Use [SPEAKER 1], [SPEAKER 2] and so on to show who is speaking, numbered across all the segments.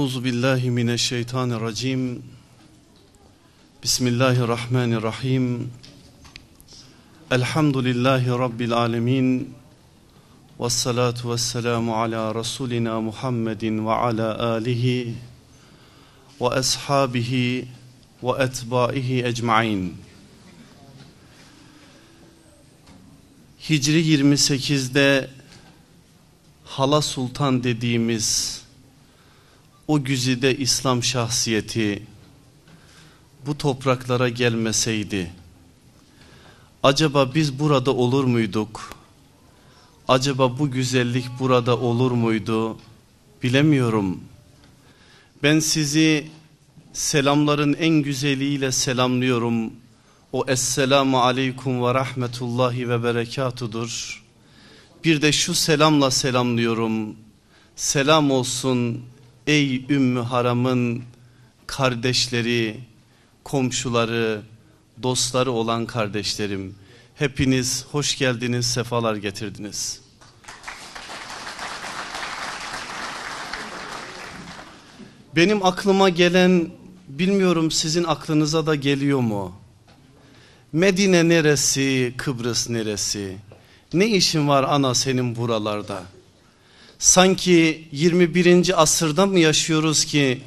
[SPEAKER 1] Euzu billahi mineşşeytanirracim. Bismillahirrahmanirrahim. Elhamdülillahi rabbil alamin. Ves salatu vesselamu ala rasulina Muhammedin ve ala alihi ve ashabihi ve etbaihi ecmaîn. Hicri 28'de Hala Sultan dediğimiz o güzide İslam şahsiyeti bu topraklara gelmeseydi acaba biz burada olur muyduk? Acaba bu güzellik burada olur muydu? Bilemiyorum. Ben sizi selamların en güzeliyle selamlıyorum. O Esselamu Aleyküm ve Rahmetullahi ve Berekatudur. Bir de şu selamla selamlıyorum. Selam olsun ey Ümmü Haram'ın kardeşleri, komşuları, dostları olan kardeşlerim. Hepiniz hoş geldiniz, sefalar getirdiniz. Benim aklıma gelen bilmiyorum sizin aklınıza da geliyor mu? Medine neresi, Kıbrıs neresi? Ne işin var ana senin buralarda? Sanki 21. asırda mı yaşıyoruz ki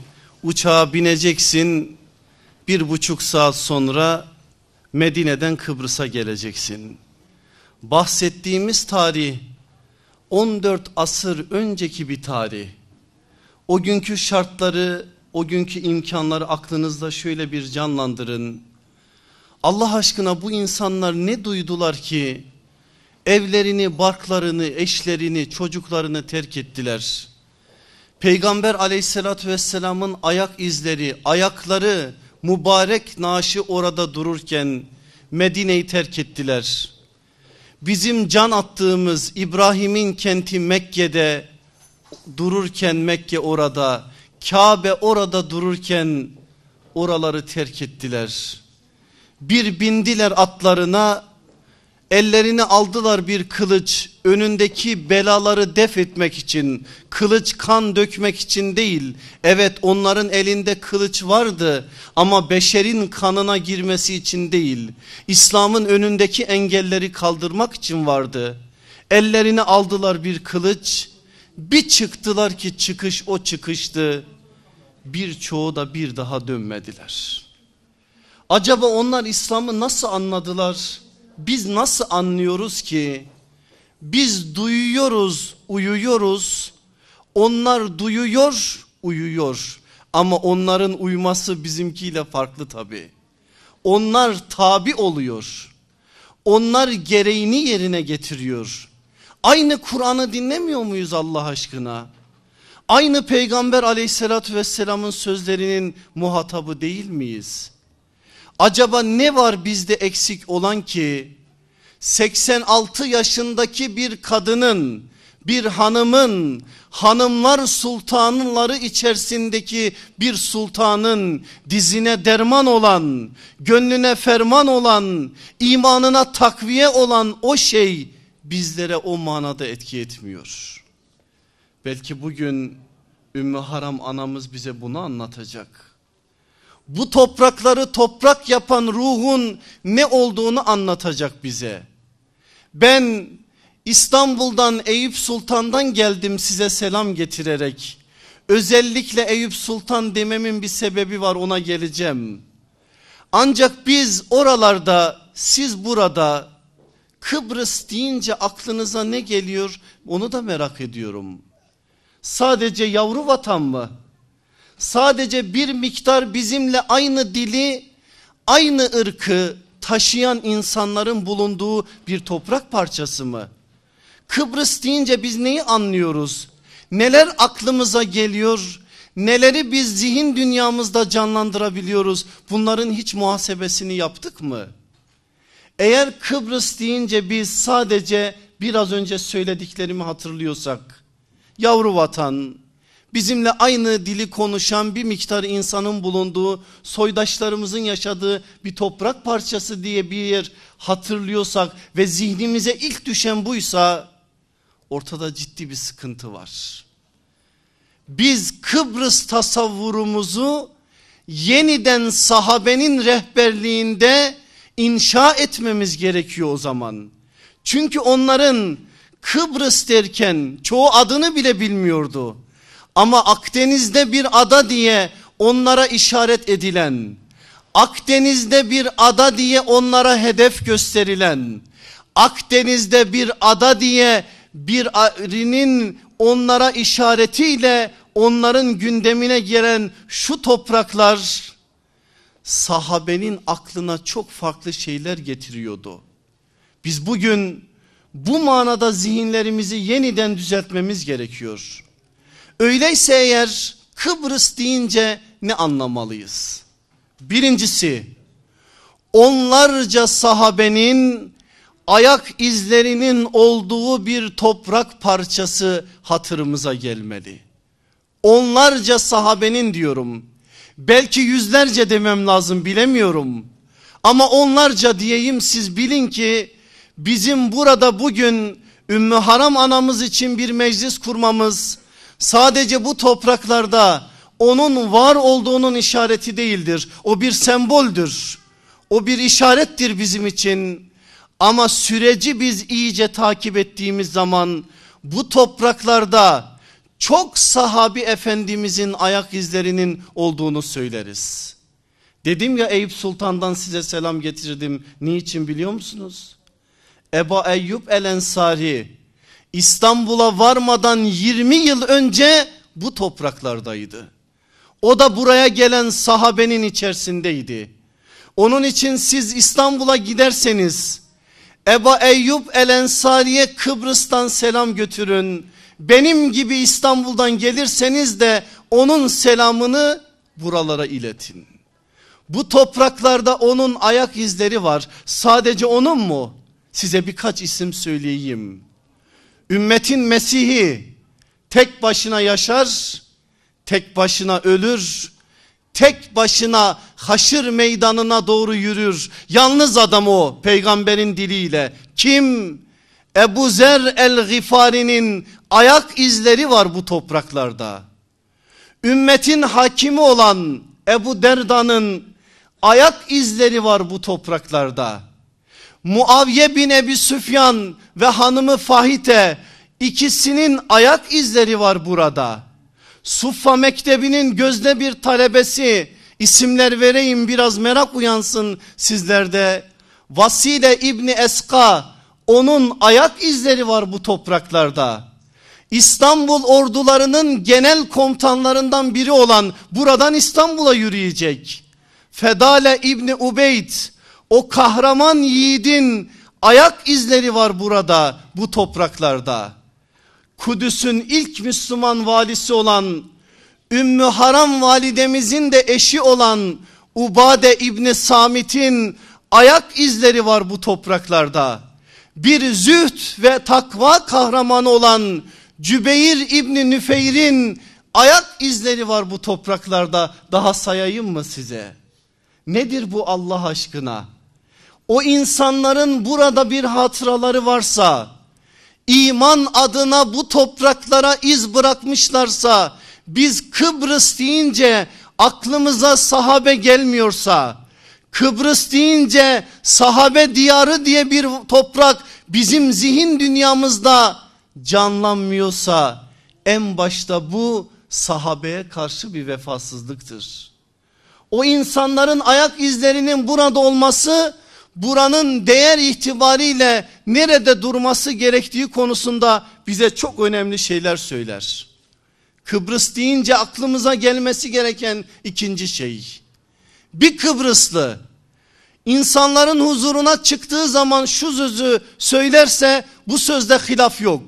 [SPEAKER 1] uçağa bineceksin bir buçuk saat sonra Medine'den Kıbrıs'a geleceksin. Bahsettiğimiz tarih 14 asır önceki bir tarih. O günkü şartları, o günkü imkanları aklınızda şöyle bir canlandırın. Allah aşkına bu insanlar ne duydular ki evlerini, barklarını, eşlerini, çocuklarını terk ettiler. Peygamber aleyhissalatü vesselamın ayak izleri, ayakları mübarek naaşı orada dururken Medine'yi terk ettiler. Bizim can attığımız İbrahim'in kenti Mekke'de dururken Mekke orada, Kabe orada dururken oraları terk ettiler. Bir bindiler atlarına Ellerini aldılar bir kılıç önündeki belaları def etmek için kılıç kan dökmek için değil. Evet onların elinde kılıç vardı ama beşerin kanına girmesi için değil. İslam'ın önündeki engelleri kaldırmak için vardı. Ellerini aldılar bir kılıç bir çıktılar ki çıkış o çıkıştı. Birçoğu da bir daha dönmediler. Acaba onlar İslam'ı nasıl anladılar? Biz nasıl anlıyoruz ki biz duyuyoruz uyuyoruz onlar duyuyor uyuyor ama onların uyuması bizimkiyle farklı tabi. Onlar tabi oluyor. Onlar gereğini yerine getiriyor. Aynı Kur'an'ı dinlemiyor muyuz Allah aşkına? Aynı Peygamber aleyhissalatü vesselamın sözlerinin muhatabı değil miyiz? Acaba ne var bizde eksik olan ki 86 yaşındaki bir kadının bir hanımın hanımlar sultanları içerisindeki bir sultanın dizine derman olan gönlüne ferman olan imanına takviye olan o şey bizlere o manada etki etmiyor. Belki bugün Ümmü Haram anamız bize bunu anlatacak bu toprakları toprak yapan ruhun ne olduğunu anlatacak bize. Ben İstanbul'dan Eyüp Sultan'dan geldim size selam getirerek. Özellikle Eyüp Sultan dememin bir sebebi var ona geleceğim. Ancak biz oralarda siz burada Kıbrıs deyince aklınıza ne geliyor onu da merak ediyorum. Sadece yavru vatan mı? Sadece bir miktar bizimle aynı dili, aynı ırkı taşıyan insanların bulunduğu bir toprak parçası mı? Kıbrıs deyince biz neyi anlıyoruz? Neler aklımıza geliyor? Neleri biz zihin dünyamızda canlandırabiliyoruz? Bunların hiç muhasebesini yaptık mı? Eğer Kıbrıs deyince biz sadece biraz önce söylediklerimi hatırlıyorsak, yavru vatan, bizimle aynı dili konuşan bir miktar insanın bulunduğu soydaşlarımızın yaşadığı bir toprak parçası diye bir yer hatırlıyorsak ve zihnimize ilk düşen buysa ortada ciddi bir sıkıntı var. Biz Kıbrıs tasavvurumuzu yeniden sahabenin rehberliğinde inşa etmemiz gerekiyor o zaman. Çünkü onların Kıbrıs derken çoğu adını bile bilmiyordu. Ama Akdeniz'de bir ada diye onlara işaret edilen, Akdeniz'de bir ada diye onlara hedef gösterilen, Akdeniz'de bir ada diye bir arinin onlara işaretiyle onların gündemine gelen şu topraklar sahabenin aklına çok farklı şeyler getiriyordu. Biz bugün bu manada zihinlerimizi yeniden düzeltmemiz gerekiyor. Öyleyse eğer Kıbrıs deyince ne anlamalıyız? Birincisi onlarca sahabenin ayak izlerinin olduğu bir toprak parçası hatırımıza gelmeli. Onlarca sahabenin diyorum. Belki yüzlerce demem lazım bilemiyorum. Ama onlarca diyeyim siz bilin ki bizim burada bugün Ümmü Haram anamız için bir meclis kurmamız sadece bu topraklarda onun var olduğunun işareti değildir. O bir semboldür. O bir işarettir bizim için. Ama süreci biz iyice takip ettiğimiz zaman bu topraklarda çok sahabi efendimizin ayak izlerinin olduğunu söyleriz. Dedim ya Eyüp Sultan'dan size selam getirdim. Niçin biliyor musunuz? Eba Eyyub El Ensari İstanbul'a varmadan 20 yıl önce bu topraklardaydı. O da buraya gelen sahabenin içerisindeydi. Onun için siz İstanbul'a giderseniz Eba Eyyub El Ensari'ye Kıbrıs'tan selam götürün. Benim gibi İstanbul'dan gelirseniz de onun selamını buralara iletin. Bu topraklarda onun ayak izleri var. Sadece onun mu? Size birkaç isim söyleyeyim. Ümmetin Mesih'i tek başına yaşar, tek başına ölür, tek başına haşır meydanına doğru yürür. Yalnız adam o peygamberin diliyle. Kim? Ebu Zer el-Gifari'nin ayak izleri var bu topraklarda. Ümmetin hakimi olan Ebu Derda'nın ayak izleri var bu topraklarda. Muaviye bin Ebi Süfyan ve hanımı Fahite ikisinin ayak izleri var burada. Suffa Mektebi'nin gözde bir talebesi isimler vereyim biraz merak uyansın sizlerde. Vasile İbni Eska onun ayak izleri var bu topraklarda. İstanbul ordularının genel komutanlarından biri olan buradan İstanbul'a yürüyecek. Fedale İbni Ubeyd o kahraman yiğidin ayak izleri var burada bu topraklarda. Kudüs'ün ilk Müslüman valisi olan Ümmü Haram validemizin de eşi olan Ubade İbni Samit'in ayak izleri var bu topraklarda. Bir züht ve takva kahramanı olan Cübeyr İbni Nüfeyr'in ayak izleri var bu topraklarda. Daha sayayım mı size? Nedir bu Allah aşkına? O insanların burada bir hatıraları varsa, iman adına bu topraklara iz bırakmışlarsa, biz Kıbrıs deyince aklımıza sahabe gelmiyorsa, Kıbrıs deyince sahabe diyarı diye bir toprak bizim zihin dünyamızda canlanmıyorsa en başta bu sahabeye karşı bir vefasızlıktır. O insanların ayak izlerinin burada olması buranın değer itibariyle nerede durması gerektiği konusunda bize çok önemli şeyler söyler. Kıbrıs deyince aklımıza gelmesi gereken ikinci şey. Bir Kıbrıslı insanların huzuruna çıktığı zaman şu sözü söylerse bu sözde hilaf yok.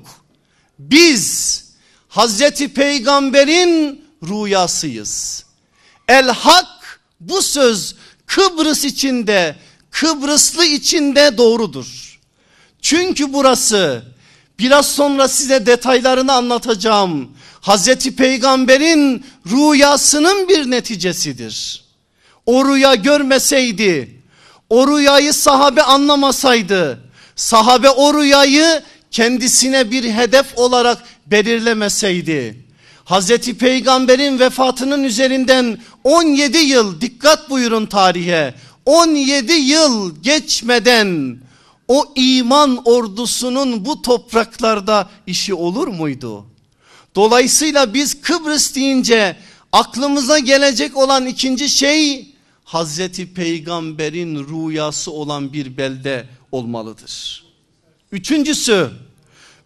[SPEAKER 1] Biz Hazreti Peygamber'in rüyasıyız. El Hak bu söz Kıbrıs içinde Kıbrıslı içinde doğrudur. Çünkü burası biraz sonra size detaylarını anlatacağım. Hazreti Peygamber'in rüyasının bir neticesidir. O rüya görmeseydi, o rüyayı sahabe anlamasaydı, sahabe o rüyayı kendisine bir hedef olarak belirlemeseydi Hazreti Peygamber'in vefatının üzerinden 17 yıl dikkat buyurun tarihe 17 yıl geçmeden o iman ordusunun bu topraklarda işi olur muydu? Dolayısıyla biz Kıbrıs deyince aklımıza gelecek olan ikinci şey Hazreti Peygamber'in rüyası olan bir belde olmalıdır. Üçüncüsü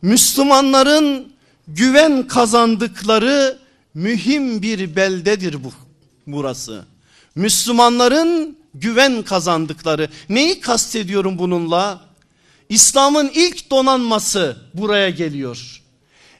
[SPEAKER 1] Müslümanların güven kazandıkları mühim bir beldedir bu burası. Müslümanların güven kazandıkları neyi kastediyorum bununla? İslam'ın ilk donanması buraya geliyor.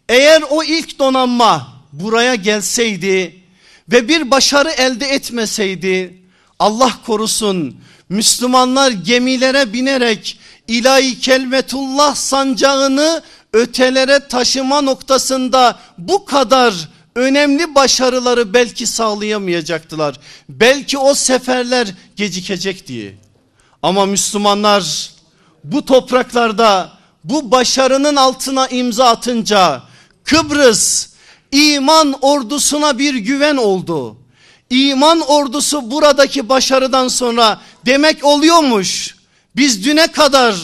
[SPEAKER 1] Eğer o ilk donanma buraya gelseydi ve bir başarı elde etmeseydi Allah korusun Müslümanlar gemilere binerek ilahi kelmetullah sancağını ötelere taşıma noktasında bu kadar önemli başarıları belki sağlayamayacaktılar. Belki o seferler gecikecek diye. Ama Müslümanlar bu topraklarda bu başarının altına imza atınca Kıbrıs iman ordusuna bir güven oldu. İman ordusu buradaki başarıdan sonra demek oluyormuş. Biz düne kadar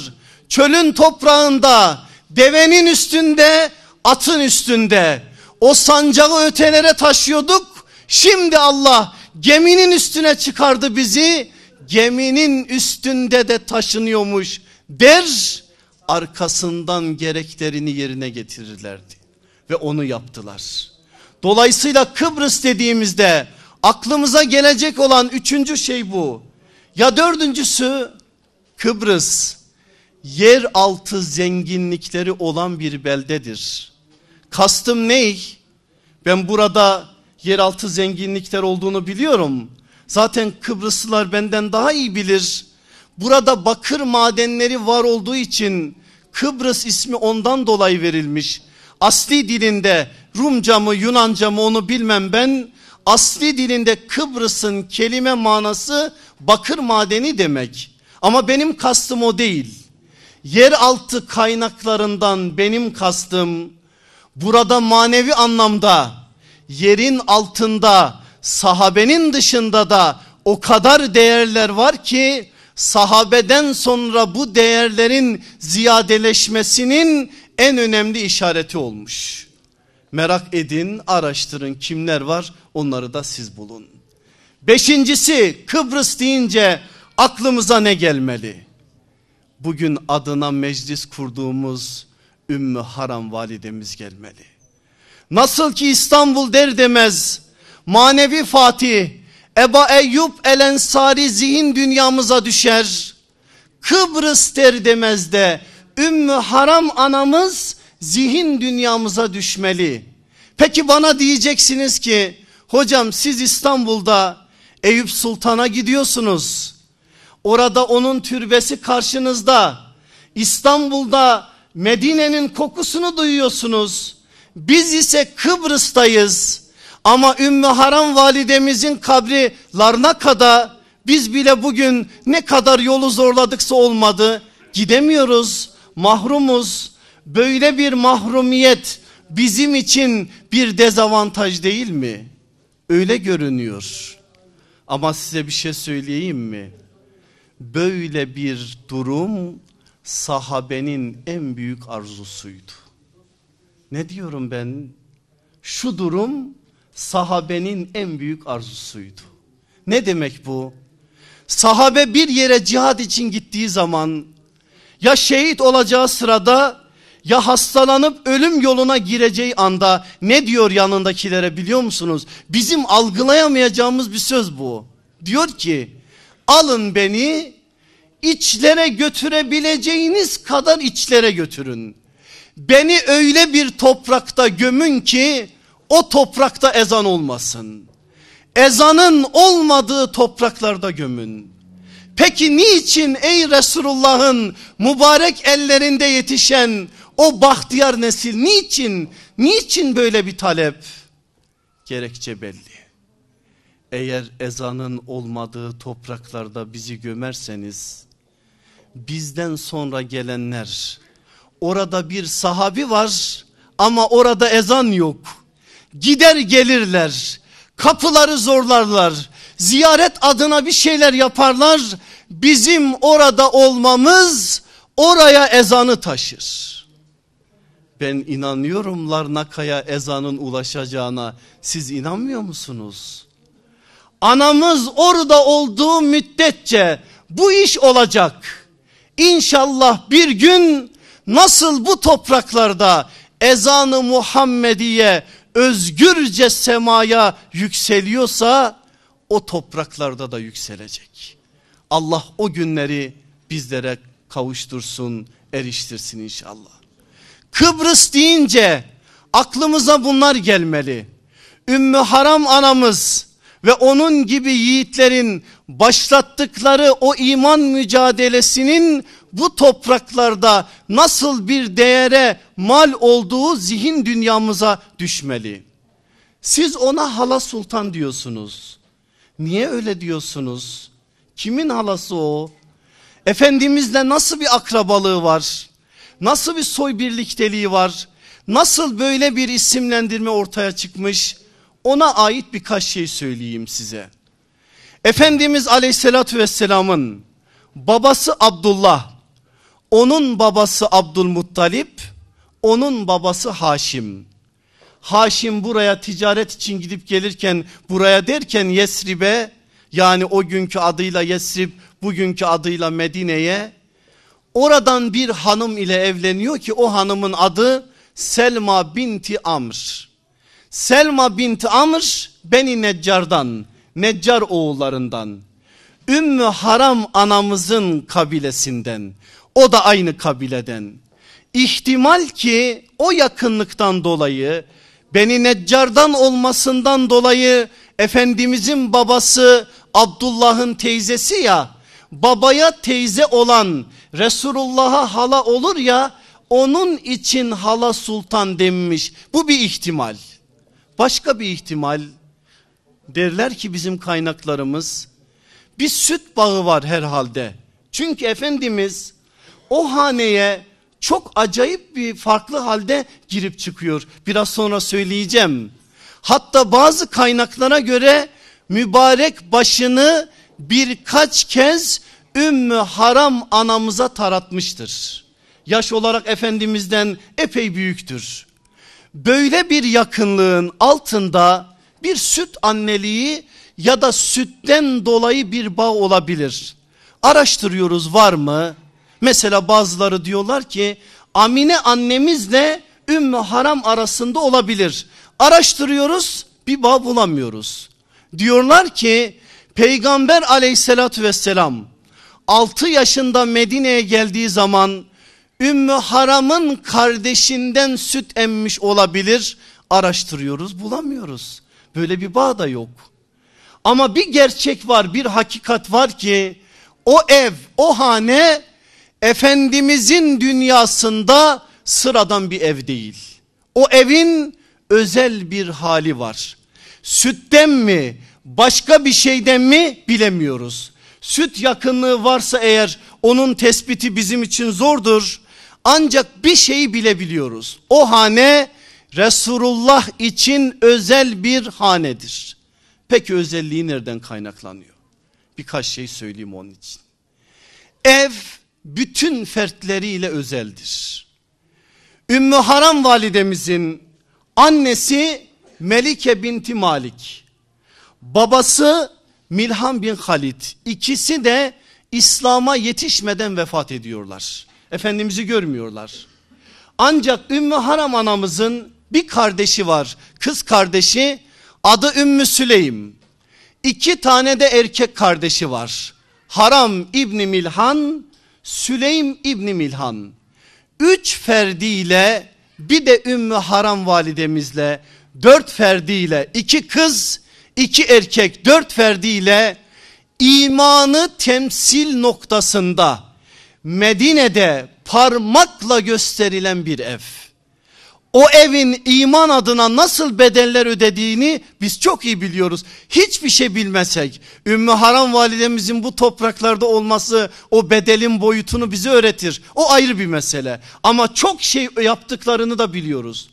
[SPEAKER 1] çölün toprağında devenin üstünde atın üstünde o sancağı ötelere taşıyorduk. Şimdi Allah geminin üstüne çıkardı bizi geminin üstünde de taşınıyormuş der arkasından gereklerini yerine getirirlerdi ve onu yaptılar. Dolayısıyla Kıbrıs dediğimizde aklımıza gelecek olan üçüncü şey bu. Ya dördüncüsü Kıbrıs yeraltı zenginlikleri olan bir beldedir. Kastım ney? Ben burada yeraltı zenginlikler olduğunu biliyorum. Zaten Kıbrıslılar benden daha iyi bilir. Burada bakır madenleri var olduğu için Kıbrıs ismi ondan dolayı verilmiş. Asli dilinde Rumca mı Yunanca mı onu bilmem ben. Asli dilinde Kıbrıs'ın kelime manası bakır madeni demek. Ama benim kastım o değil. Yeraltı kaynaklarından benim kastım burada manevi anlamda yerin altında sahabenin dışında da o kadar değerler var ki sahabeden sonra bu değerlerin ziyadeleşmesinin en önemli işareti olmuş. Merak edin araştırın kimler var onları da siz bulun. Beşincisi Kıbrıs deyince aklımıza ne gelmeli? Bugün adına meclis kurduğumuz Ümmü Haram validemiz gelmeli. Nasıl ki İstanbul der demez manevi Fatih Eba Eyyub El Ensari zihin dünyamıza düşer. Kıbrıs der demez de Ümmü Haram anamız zihin dünyamıza düşmeli. Peki bana diyeceksiniz ki hocam siz İstanbul'da Eyüp Sultan'a gidiyorsunuz. Orada onun türbesi karşınızda. İstanbul'da Medine'nin kokusunu duyuyorsunuz. Biz ise Kıbrıs'tayız. Ama Ümmü Haram validemizin kabri Larnaka'da biz bile bugün ne kadar yolu zorladıksa olmadı. Gidemiyoruz, mahrumuz. Böyle bir mahrumiyet bizim için bir dezavantaj değil mi? Öyle görünüyor. Ama size bir şey söyleyeyim mi? Böyle bir durum sahabenin en büyük arzusuydu. Ne diyorum ben? Şu durum sahabenin en büyük arzusuydu. Ne demek bu? Sahabe bir yere cihad için gittiği zaman ya şehit olacağı sırada ya hastalanıp ölüm yoluna gireceği anda ne diyor yanındakilere biliyor musunuz? Bizim algılayamayacağımız bir söz bu. Diyor ki alın beni içlere götürebileceğiniz kadar içlere götürün. Beni öyle bir toprakta gömün ki o toprakta ezan olmasın. Ezanın olmadığı topraklarda gömün. Peki niçin ey Resulullah'ın mübarek ellerinde yetişen o bahtiyar nesil niçin? Niçin böyle bir talep? Gerekçe belli. Eğer ezanın olmadığı topraklarda bizi gömerseniz bizden sonra gelenler Orada bir sahabi var ama orada ezan yok. Gider gelirler. Kapıları zorlarlar. Ziyaret adına bir şeyler yaparlar. Bizim orada olmamız oraya ezanı taşır. Ben inanıyorum Larnaka'ya ezanın ulaşacağına. Siz inanmıyor musunuz? Anamız orada olduğu müddetçe bu iş olacak. İnşallah bir gün nasıl bu topraklarda ezanı Muhammediye özgürce semaya yükseliyorsa o topraklarda da yükselecek. Allah o günleri bizlere kavuştursun, eriştirsin inşallah. Kıbrıs deyince aklımıza bunlar gelmeli. Ümmü Haram anamız ve onun gibi yiğitlerin başlattıkları o iman mücadelesinin bu topraklarda nasıl bir değere mal olduğu zihin dünyamıza düşmeli. Siz ona hala sultan diyorsunuz. Niye öyle diyorsunuz? Kimin halası o? Efendimizle nasıl bir akrabalığı var? Nasıl bir soy birlikteliği var? Nasıl böyle bir isimlendirme ortaya çıkmış? Ona ait birkaç şey söyleyeyim size. Efendimiz aleyhissalatü vesselamın babası Abdullah, onun babası Abdülmuttalip, onun babası Haşim. Haşim buraya ticaret için gidip gelirken buraya derken Yesrib'e yani o günkü adıyla Yesrib bugünkü adıyla Medine'ye oradan bir hanım ile evleniyor ki o hanımın adı Selma binti Amr. Selma binti Amr Beni Neccar'dan Neccar oğullarından Ümmü Haram anamızın kabilesinden o da aynı kabileden. İhtimal ki o yakınlıktan dolayı Beni Neccar'dan olmasından dolayı Efendimizin babası Abdullah'ın teyzesi ya babaya teyze olan Resulullah'a hala olur ya onun için hala sultan denmiş. Bu bir ihtimal. Başka bir ihtimal derler ki bizim kaynaklarımız bir süt bağı var herhalde. Çünkü Efendimiz o haneye çok acayip bir farklı halde girip çıkıyor. Biraz sonra söyleyeceğim. Hatta bazı kaynaklara göre mübarek başını birkaç kez Ümmü Haram anamıza taratmıştır. Yaş olarak Efendimiz'den epey büyüktür. Böyle bir yakınlığın altında bir süt anneliği ya da sütten dolayı bir bağ olabilir. Araştırıyoruz var mı? Mesela bazıları diyorlar ki Amine annemizle Ümmü Haram arasında olabilir. Araştırıyoruz bir bağ bulamıyoruz. Diyorlar ki Peygamber aleyhissalatü vesselam 6 yaşında Medine'ye geldiği zaman Ümmü Haram'ın kardeşinden süt emmiş olabilir. Araştırıyoruz bulamıyoruz. Böyle bir bağ da yok. Ama bir gerçek var bir hakikat var ki o ev o hane Efendimizin dünyasında sıradan bir ev değil. O evin özel bir hali var. Sütten mi başka bir şeyden mi bilemiyoruz. Süt yakınlığı varsa eğer onun tespiti bizim için zordur. Ancak bir şeyi bilebiliyoruz. O hane Resulullah için özel bir hanedir. Peki özelliği nereden kaynaklanıyor? Birkaç şey söyleyeyim onun için. Ev bütün fertleriyle özeldir. Ümmü Haram validemizin annesi Melike binti Malik. Babası Milham bin Halid. İkisi de İslam'a yetişmeden vefat ediyorlar. Efendimiz'i görmüyorlar. Ancak Ümmü Haram anamızın bir kardeşi var. Kız kardeşi adı Ümmü Süleym. İki tane de erkek kardeşi var. Haram İbni Milhan, Süleym İbni Milhan. Üç ferdiyle bir de Ümmü Haram validemizle dört ferdiyle iki kız iki erkek dört ferdiyle imanı temsil noktasında Medine'de parmakla gösterilen bir ev. O evin iman adına nasıl bedeller ödediğini biz çok iyi biliyoruz. Hiçbir şey bilmesek Ümmü Haram validemizin bu topraklarda olması o bedelin boyutunu bize öğretir. O ayrı bir mesele ama çok şey yaptıklarını da biliyoruz.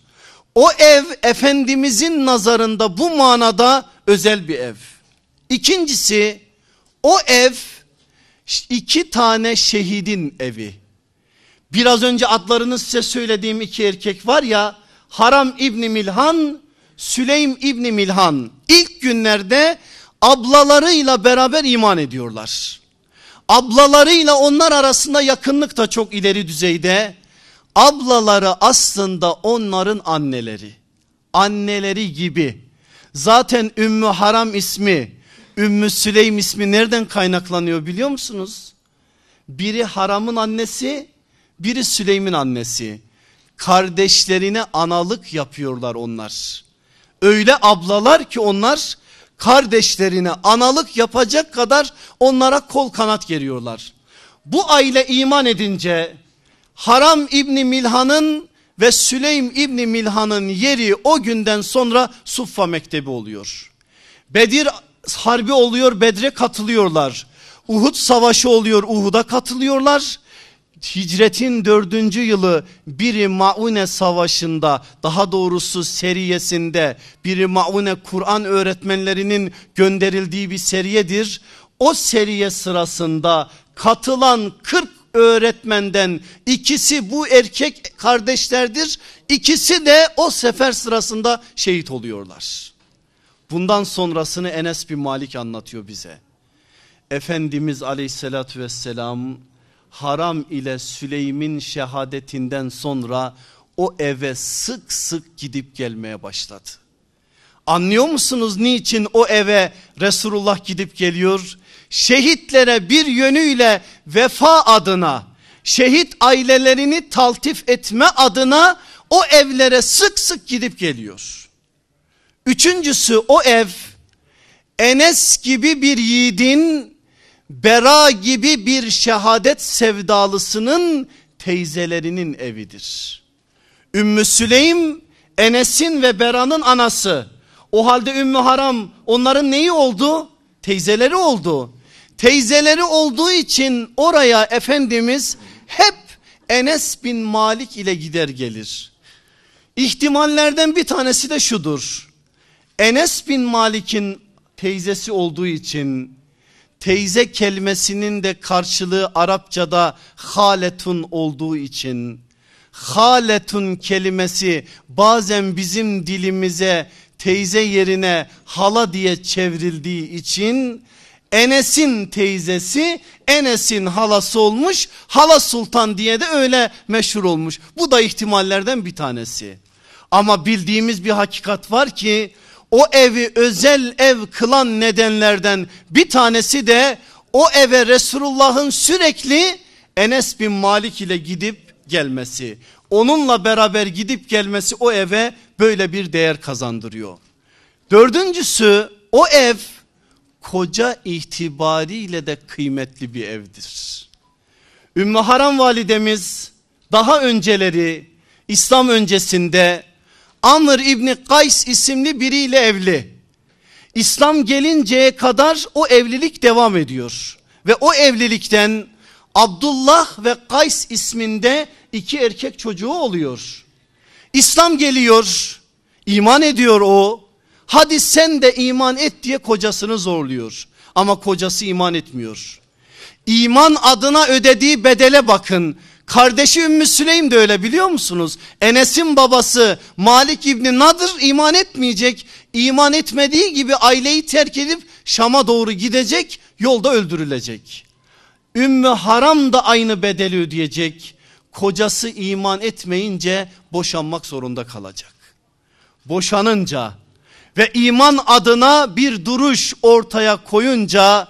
[SPEAKER 1] O ev Efendimizin nazarında bu manada özel bir ev. İkincisi o ev iki tane şehidin evi. Biraz önce adlarını size söylediğim iki erkek var ya Haram İbni Milhan, Süleym İbni Milhan ilk günlerde ablalarıyla beraber iman ediyorlar. Ablalarıyla onlar arasında yakınlık da çok ileri düzeyde. Ablaları aslında onların anneleri. Anneleri gibi. Zaten Ümmü Haram ismi, Ümmü Süleym ismi nereden kaynaklanıyor biliyor musunuz? Biri Haram'ın annesi, biri Süleym'in annesi. Kardeşlerine analık yapıyorlar onlar. Öyle ablalar ki onlar kardeşlerine analık yapacak kadar onlara kol kanat geriyorlar. Bu aile iman edince Haram İbni Milhan'ın ve Süleym İbni Milhan'ın yeri o günden sonra Suffa Mektebi oluyor. Bedir harbi oluyor Bedre katılıyorlar. Uhud savaşı oluyor Uhud'a katılıyorlar. Hicretin dördüncü yılı biri Maune savaşında daha doğrusu seriyesinde biri Maune Kur'an öğretmenlerinin gönderildiği bir seriyedir. O seriye sırasında katılan 40 öğretmenden ikisi bu erkek kardeşlerdir. İkisi de o sefer sırasında şehit oluyorlar. Bundan sonrasını Enes bin Malik anlatıyor bize. Efendimiz aleyhissalatü vesselam Haram ile Süleym'in şehadetinden sonra o eve sık sık gidip gelmeye başladı. Anlıyor musunuz niçin o eve Resulullah gidip geliyor? Şehitlere bir yönüyle vefa adına, şehit ailelerini taltif etme adına o evlere sık sık gidip geliyor. Üçüncüsü o ev Enes gibi bir yiğidin Bera gibi bir şehadet sevdalısının teyzelerinin evidir. Ümmü Süleym Enes'in ve Bera'nın anası. O halde Ümmü Haram onların neyi oldu? Teyzeleri oldu. Teyzeleri olduğu için oraya Efendimiz hep Enes bin Malik ile gider gelir. İhtimallerden bir tanesi de şudur. Enes bin Malik'in teyzesi olduğu için teyze kelimesinin de karşılığı Arapçada haletun olduğu için haletun kelimesi bazen bizim dilimize teyze yerine hala diye çevrildiği için Enes'in teyzesi Enes'in halası olmuş hala sultan diye de öyle meşhur olmuş. Bu da ihtimallerden bir tanesi. Ama bildiğimiz bir hakikat var ki o evi özel ev kılan nedenlerden bir tanesi de o eve Resulullah'ın sürekli Enes bin Malik ile gidip gelmesi. Onunla beraber gidip gelmesi o eve böyle bir değer kazandırıyor. Dördüncüsü o ev koca itibariyle de kıymetli bir evdir. Ümmü Haram validemiz daha önceleri İslam öncesinde Amr İbni Kays isimli biriyle evli. İslam gelinceye kadar o evlilik devam ediyor. Ve o evlilikten Abdullah ve Kays isminde iki erkek çocuğu oluyor. İslam geliyor, iman ediyor o. Hadi sen de iman et diye kocasını zorluyor. Ama kocası iman etmiyor. İman adına ödediği bedele bakın. Kardeşi Ümmü Süleym de öyle biliyor musunuz? Enes'in babası Malik İbni Nadır iman etmeyecek. İman etmediği gibi aileyi terk edip Şam'a doğru gidecek yolda öldürülecek. Ümmü Haram da aynı bedeli ödeyecek. Kocası iman etmeyince boşanmak zorunda kalacak. Boşanınca ve iman adına bir duruş ortaya koyunca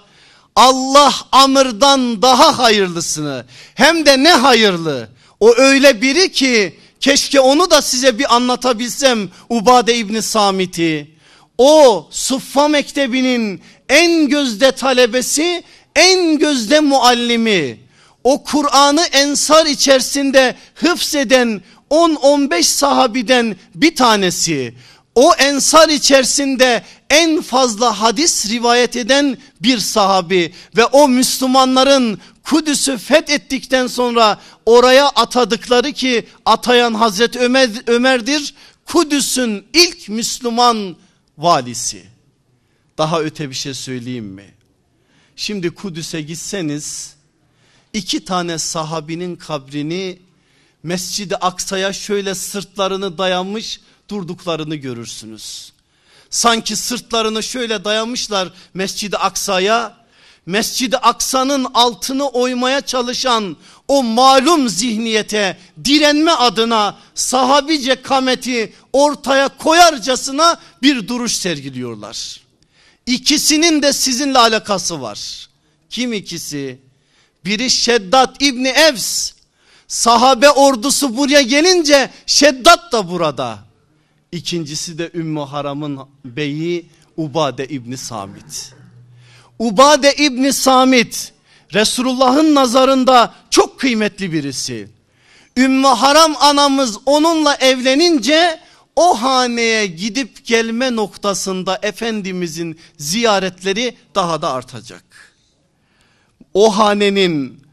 [SPEAKER 1] Allah Amr'dan daha hayırlısını. Hem de ne hayırlı. O öyle biri ki keşke onu da size bir anlatabilsem Ubade İbni Samit'i. O Suffa Mektebi'nin en gözde talebesi en gözde muallimi. O Kur'an'ı ensar içerisinde hıfzeden 10-15 sahabiden bir tanesi o ensar içerisinde en fazla hadis rivayet eden bir sahabi ve o Müslümanların Kudüs'ü fethettikten sonra oraya atadıkları ki atayan Hazreti Ömer, Ömer'dir. Kudüs'ün ilk Müslüman valisi. Daha öte bir şey söyleyeyim mi? Şimdi Kudüs'e gitseniz iki tane sahabinin kabrini Mescid-i Aksa'ya şöyle sırtlarını dayanmış durduklarını görürsünüz. Sanki sırtlarını şöyle dayamışlar Mescid-i Aksa'ya. Mescid-i Aksa'nın altını oymaya çalışan o malum zihniyete direnme adına sahabice kameti ortaya koyarcasına bir duruş sergiliyorlar. İkisinin de sizinle alakası var. Kim ikisi? Biri Şeddat İbni Evs. Sahabe ordusu buraya gelince Şeddat da burada. İkincisi de Ümmü Haram'ın beyi Ubade İbni Samit. Ubade İbni Samit Resulullah'ın nazarında çok kıymetli birisi. Ümmü Haram anamız onunla evlenince o haneye gidip gelme noktasında Efendimizin ziyaretleri daha da artacak. O hanenin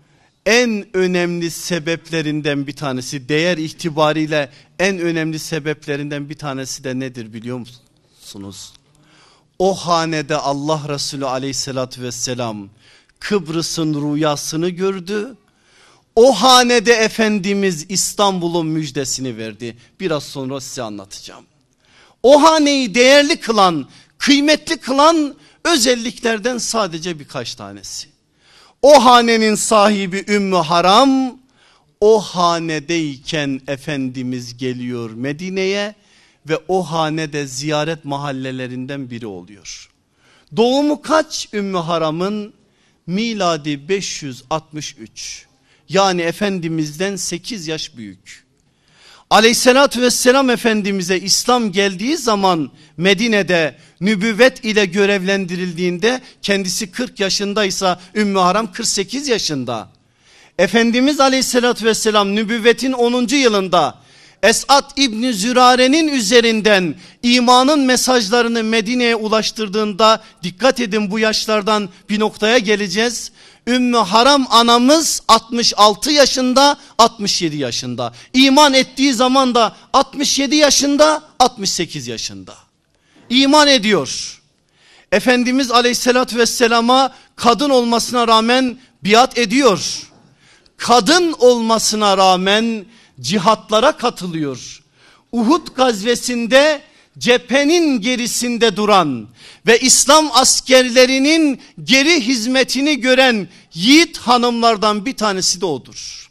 [SPEAKER 1] en önemli sebeplerinden bir tanesi değer itibariyle en önemli sebeplerinden bir tanesi de nedir biliyor musunuz? O hanede Allah Resulü aleyhissalatü vesselam Kıbrıs'ın rüyasını gördü. O hanede Efendimiz İstanbul'un müjdesini verdi. Biraz sonra size anlatacağım. O haneyi değerli kılan, kıymetli kılan özelliklerden sadece birkaç tanesi. O hanenin sahibi Ümmü Haram o hanedeyken Efendimiz geliyor Medine'ye ve o hanede ziyaret mahallelerinden biri oluyor. Doğumu kaç Ümmü Haram'ın? Miladi 563. Yani Efendimiz'den 8 yaş büyük. Aleyhissalatü vesselam Efendimiz'e İslam geldiği zaman Medine'de nübüvvet ile görevlendirildiğinde kendisi 40 yaşındaysa Ümmü Haram 48 yaşında. Efendimiz aleyhissalatü vesselam nübüvvetin 10. yılında Esat İbni Zürare'nin üzerinden imanın mesajlarını Medine'ye ulaştırdığında dikkat edin bu yaşlardan bir noktaya geleceğiz. Ümmü Haram anamız 66 yaşında 67 yaşında. İman ettiği zaman da 67 yaşında 68 yaşında. İman ediyor. Efendimiz aleyhissalatü vesselama kadın olmasına rağmen biat ediyor. Kadın olmasına rağmen cihatlara katılıyor. Uhud gazvesinde cephenin gerisinde duran ve İslam askerlerinin geri hizmetini gören yiğit hanımlardan bir tanesi de odur.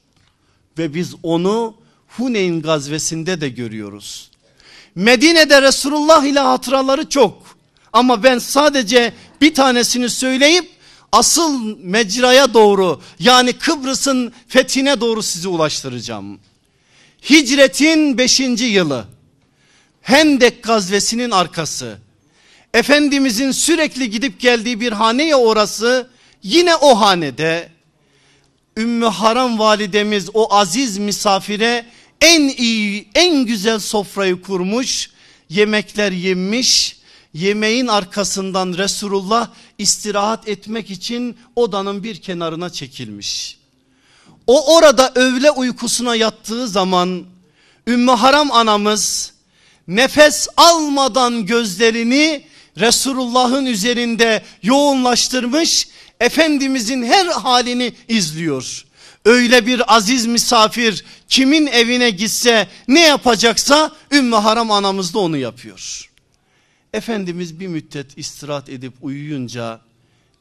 [SPEAKER 1] Ve biz onu Huneyn gazvesinde de görüyoruz. Medine'de Resulullah ile hatıraları çok ama ben sadece bir tanesini söyleyip asıl mecraya doğru yani Kıbrıs'ın fethine doğru sizi ulaştıracağım. Hicretin 5. yılı Hendek gazvesinin arkası. Efendimizin sürekli gidip geldiği bir hane ya orası. Yine o hanede Ümmü Haram validemiz o aziz misafire en iyi en güzel sofrayı kurmuş. Yemekler yemiş. Yemeğin arkasından Resulullah istirahat etmek için odanın bir kenarına çekilmiş. O orada öğle uykusuna yattığı zaman Ümmü Haram anamız nefes almadan gözlerini Resulullah'ın üzerinde yoğunlaştırmış Efendimizin her halini izliyor. Öyle bir aziz misafir kimin evine gitse ne yapacaksa Ümmü Haram anamız da onu yapıyor. Efendimiz bir müddet istirahat edip uyuyunca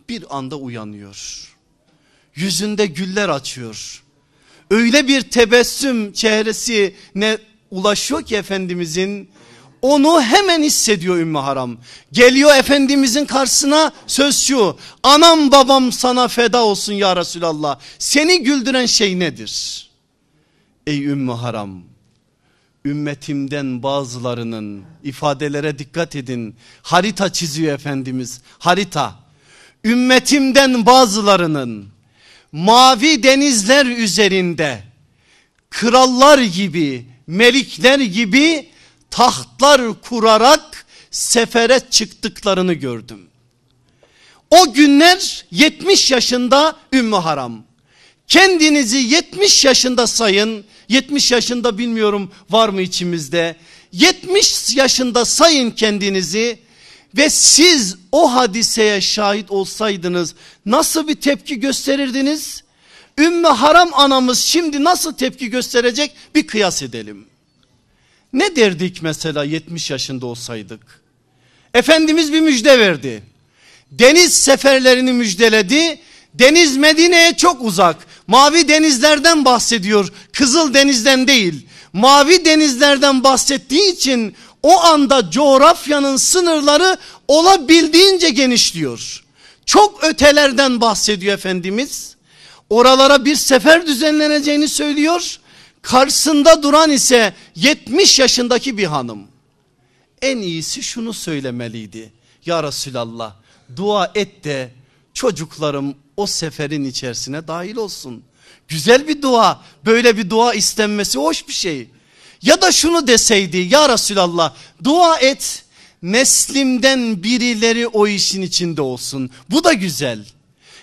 [SPEAKER 1] bir anda uyanıyor. Yüzünde güller açıyor. Öyle bir tebessüm çehresi ne ulaşıyor ki Efendimizin onu hemen hissediyor Ümmü Haram. Geliyor Efendimizin karşısına söz şu. Anam babam sana feda olsun ya Resulallah. Seni güldüren şey nedir? Ey Ümmü Haram. Ümmetimden bazılarının ifadelere dikkat edin. Harita çiziyor Efendimiz. Harita. Ümmetimden bazılarının mavi denizler üzerinde krallar gibi melikler gibi tahtlar kurarak sefere çıktıklarını gördüm. O günler 70 yaşında Ümmü Haram. Kendinizi 70 yaşında sayın. 70 yaşında bilmiyorum var mı içimizde. 70 yaşında sayın kendinizi ve siz o hadiseye şahit olsaydınız nasıl bir tepki gösterirdiniz? Ümmü Haram anamız şimdi nasıl tepki gösterecek bir kıyas edelim. Ne derdik mesela 70 yaşında olsaydık? Efendimiz bir müjde verdi. Deniz seferlerini müjdeledi. Deniz Medine'ye çok uzak. Mavi denizlerden bahsediyor. Kızıl denizden değil. Mavi denizlerden bahsettiği için o anda coğrafyanın sınırları olabildiğince genişliyor. Çok ötelerden bahsediyor Efendimiz. Oralara bir sefer düzenleneceğini söylüyor. Karşısında duran ise 70 yaşındaki bir hanım. En iyisi şunu söylemeliydi. Ya Resulallah dua et de çocuklarım o seferin içerisine dahil olsun. Güzel bir dua böyle bir dua istenmesi hoş bir şey. Ya da şunu deseydi ya Resulallah dua et neslimden birileri o işin içinde olsun. Bu da güzel.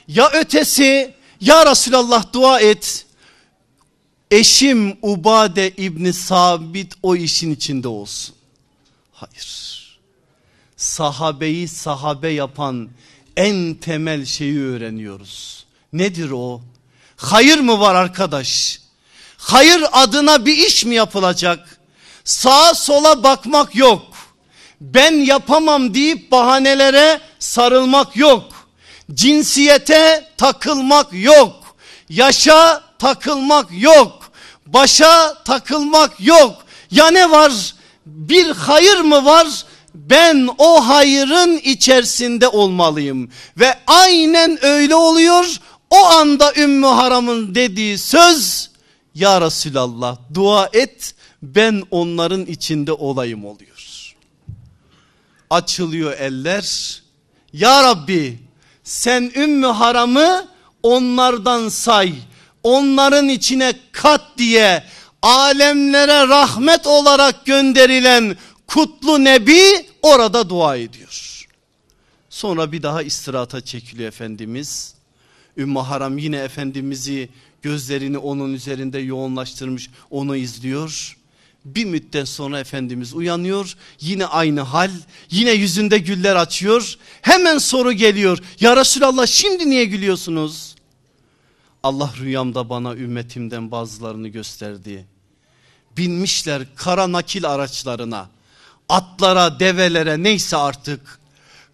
[SPEAKER 1] Ya ötesi ya Resulallah dua et eşim Ubade İbni Sabit o işin içinde olsun. Hayır. Sahabeyi sahabe yapan en temel şeyi öğreniyoruz. Nedir o? Hayır mı var arkadaş? Hayır adına bir iş mi yapılacak? Sağa sola bakmak yok. Ben yapamam deyip bahanelere sarılmak yok. Cinsiyete takılmak yok. Yaşa takılmak yok. Başa takılmak yok. Ya ne var? Bir hayır mı var? Ben o hayırın içerisinde olmalıyım. Ve aynen öyle oluyor. O anda Ümmü Haram'ın dediği söz ya Resulallah dua et ben onların içinde olayım oluyor. Açılıyor eller. Ya Rabbi sen Ümmü Haram'ı onlardan say. Onların içine kat diye alemlere rahmet olarak gönderilen kutlu nebi orada dua ediyor. Sonra bir daha istirahata çekiliyor Efendimiz. Ümmü Haram yine Efendimiz'i gözlerini onun üzerinde yoğunlaştırmış onu izliyor. Bir müddet sonra Efendimiz uyanıyor yine aynı hal yine yüzünde güller açıyor. Hemen soru geliyor ya Resulallah şimdi niye gülüyorsunuz? Allah rüyamda bana ümmetimden bazılarını gösterdi. Binmişler kara nakil araçlarına atlara develere neyse artık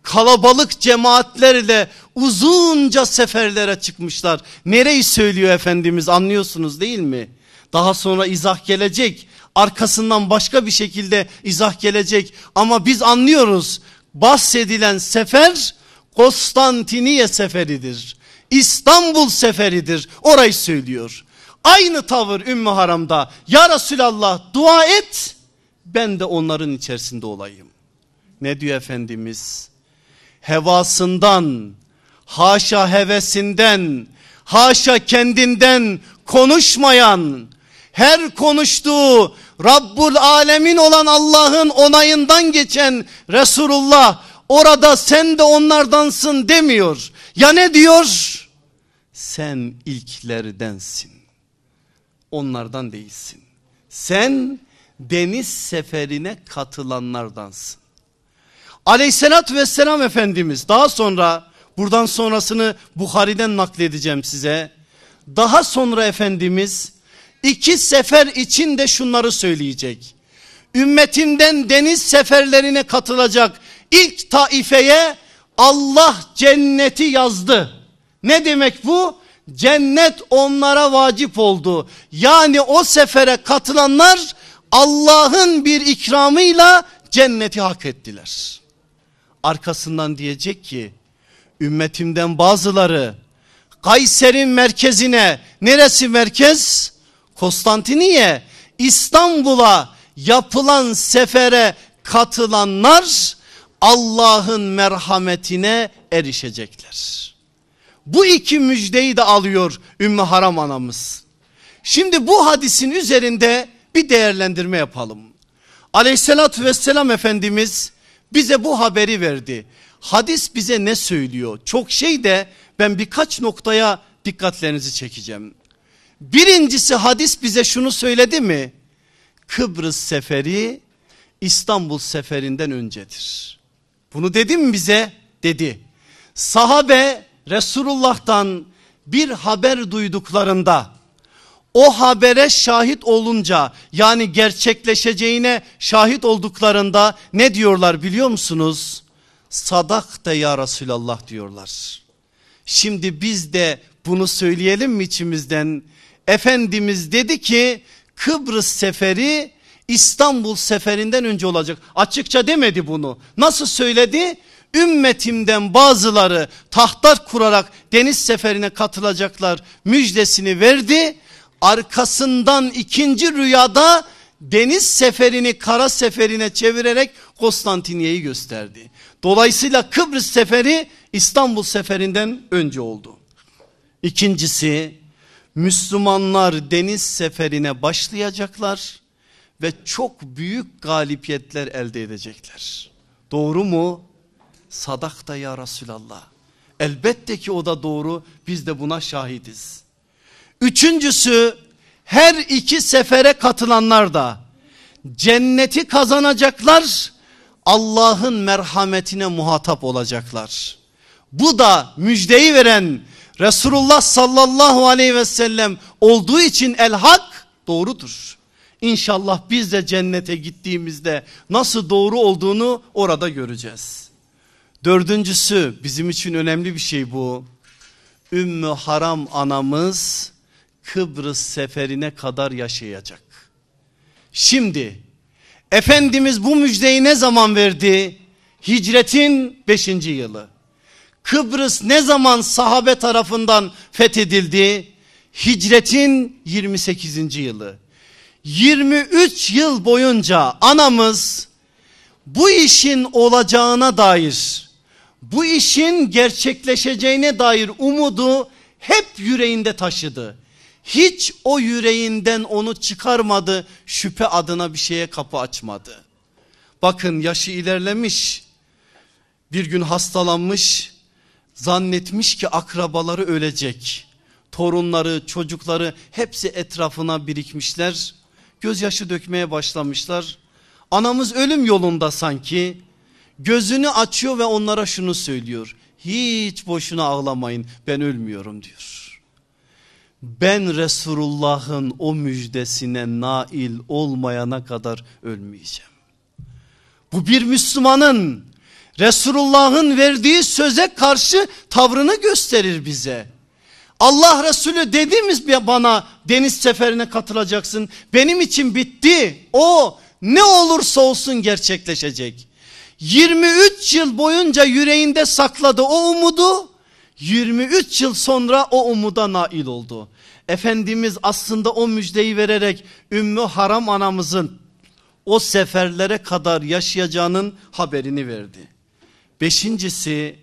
[SPEAKER 1] kalabalık cemaatlerle uzunca seferlere çıkmışlar. Nereyi söylüyor Efendimiz anlıyorsunuz değil mi? Daha sonra izah gelecek. Arkasından başka bir şekilde izah gelecek. Ama biz anlıyoruz. Bahsedilen sefer Konstantiniye seferidir. İstanbul seferidir. Orayı söylüyor. Aynı tavır Ümmü Haram'da. Ya Resulallah dua et ben de onların içerisinde olayım. Ne diyor Efendimiz? Hevasından, haşa hevesinden, haşa kendinden konuşmayan, her konuştuğu Rabbul Alemin olan Allah'ın onayından geçen Resulullah orada sen de onlardansın demiyor. Ya ne diyor? Sen ilklerdensin. Onlardan değilsin. Sen deniz seferine katılanlardansın. Aleyhissalatü vesselam Efendimiz daha sonra buradan sonrasını Bukhari'den nakledeceğim size. Daha sonra Efendimiz iki sefer içinde şunları söyleyecek. Ümmetimden deniz seferlerine katılacak ilk taifeye Allah cenneti yazdı. Ne demek bu? Cennet onlara vacip oldu. Yani o sefere katılanlar Allah'ın bir ikramıyla cenneti hak ettiler. Arkasından diyecek ki ümmetimden bazıları Kayser'in merkezine neresi merkez? Konstantiniye İstanbul'a yapılan sefere katılanlar Allah'ın merhametine erişecekler. Bu iki müjdeyi de alıyor Ümmü Haram anamız. Şimdi bu hadisin üzerinde bir değerlendirme yapalım. Aleyhissalatü vesselam Efendimiz bize bu haberi verdi. Hadis bize ne söylüyor? Çok şey de ben birkaç noktaya dikkatlerinizi çekeceğim. Birincisi hadis bize şunu söyledi mi? Kıbrıs seferi İstanbul seferinden öncedir. Bunu dedi mi bize? Dedi. Sahabe Resulullah'tan bir haber duyduklarında o habere şahit olunca yani gerçekleşeceğine şahit olduklarında ne diyorlar biliyor musunuz? Sadak da ya Resulallah diyorlar. Şimdi biz de bunu söyleyelim mi içimizden? Efendimiz dedi ki Kıbrıs seferi İstanbul seferinden önce olacak. Açıkça demedi bunu. Nasıl söyledi? Ümmetimden bazıları tahtlar kurarak deniz seferine katılacaklar müjdesini verdi. Arkasından ikinci rüyada deniz seferini kara seferine çevirerek Konstantinye'yi gösterdi. Dolayısıyla Kıbrıs seferi İstanbul seferinden önce oldu. İkincisi Müslümanlar deniz seferine başlayacaklar ve çok büyük galipiyetler elde edecekler. Doğru mu? Sadak da ya Resulallah. Elbette ki o da doğru biz de buna şahidiz. Üçüncüsü her iki sefere katılanlar da cenneti kazanacaklar Allah'ın merhametine muhatap olacaklar. Bu da müjdeyi veren Resulullah sallallahu aleyhi ve sellem olduğu için el hak doğrudur. İnşallah biz de cennete gittiğimizde nasıl doğru olduğunu orada göreceğiz. Dördüncüsü bizim için önemli bir şey bu. Ümmü Haram anamız Kıbrıs seferine kadar yaşayacak. Şimdi Efendimiz bu müjdeyi ne zaman verdi? Hicretin 5. yılı. Kıbrıs ne zaman sahabe tarafından fethedildi? Hicretin 28. yılı. 23 yıl boyunca anamız bu işin olacağına dair, bu işin gerçekleşeceğine dair umudu hep yüreğinde taşıdı. Hiç o yüreğinden onu çıkarmadı, şüphe adına bir şeye kapı açmadı. Bakın yaşı ilerlemiş, bir gün hastalanmış, zannetmiş ki akrabaları ölecek. Torunları, çocukları hepsi etrafına birikmişler gözyaşı dökmeye başlamışlar. Anamız ölüm yolunda sanki gözünü açıyor ve onlara şunu söylüyor. Hiç boşuna ağlamayın ben ölmüyorum diyor. Ben Resulullah'ın o müjdesine nail olmayana kadar ölmeyeceğim. Bu bir Müslümanın Resulullah'ın verdiği söze karşı tavrını gösterir bize. Allah Resulü dediniz bana deniz seferine katılacaksın. Benim için bitti. O ne olursa olsun gerçekleşecek. 23 yıl boyunca yüreğinde sakladı o umudu. 23 yıl sonra o umuda nail oldu. Efendimiz aslında o müjdeyi vererek Ümmü Haram anamızın o seferlere kadar yaşayacağının haberini verdi. Beşincisi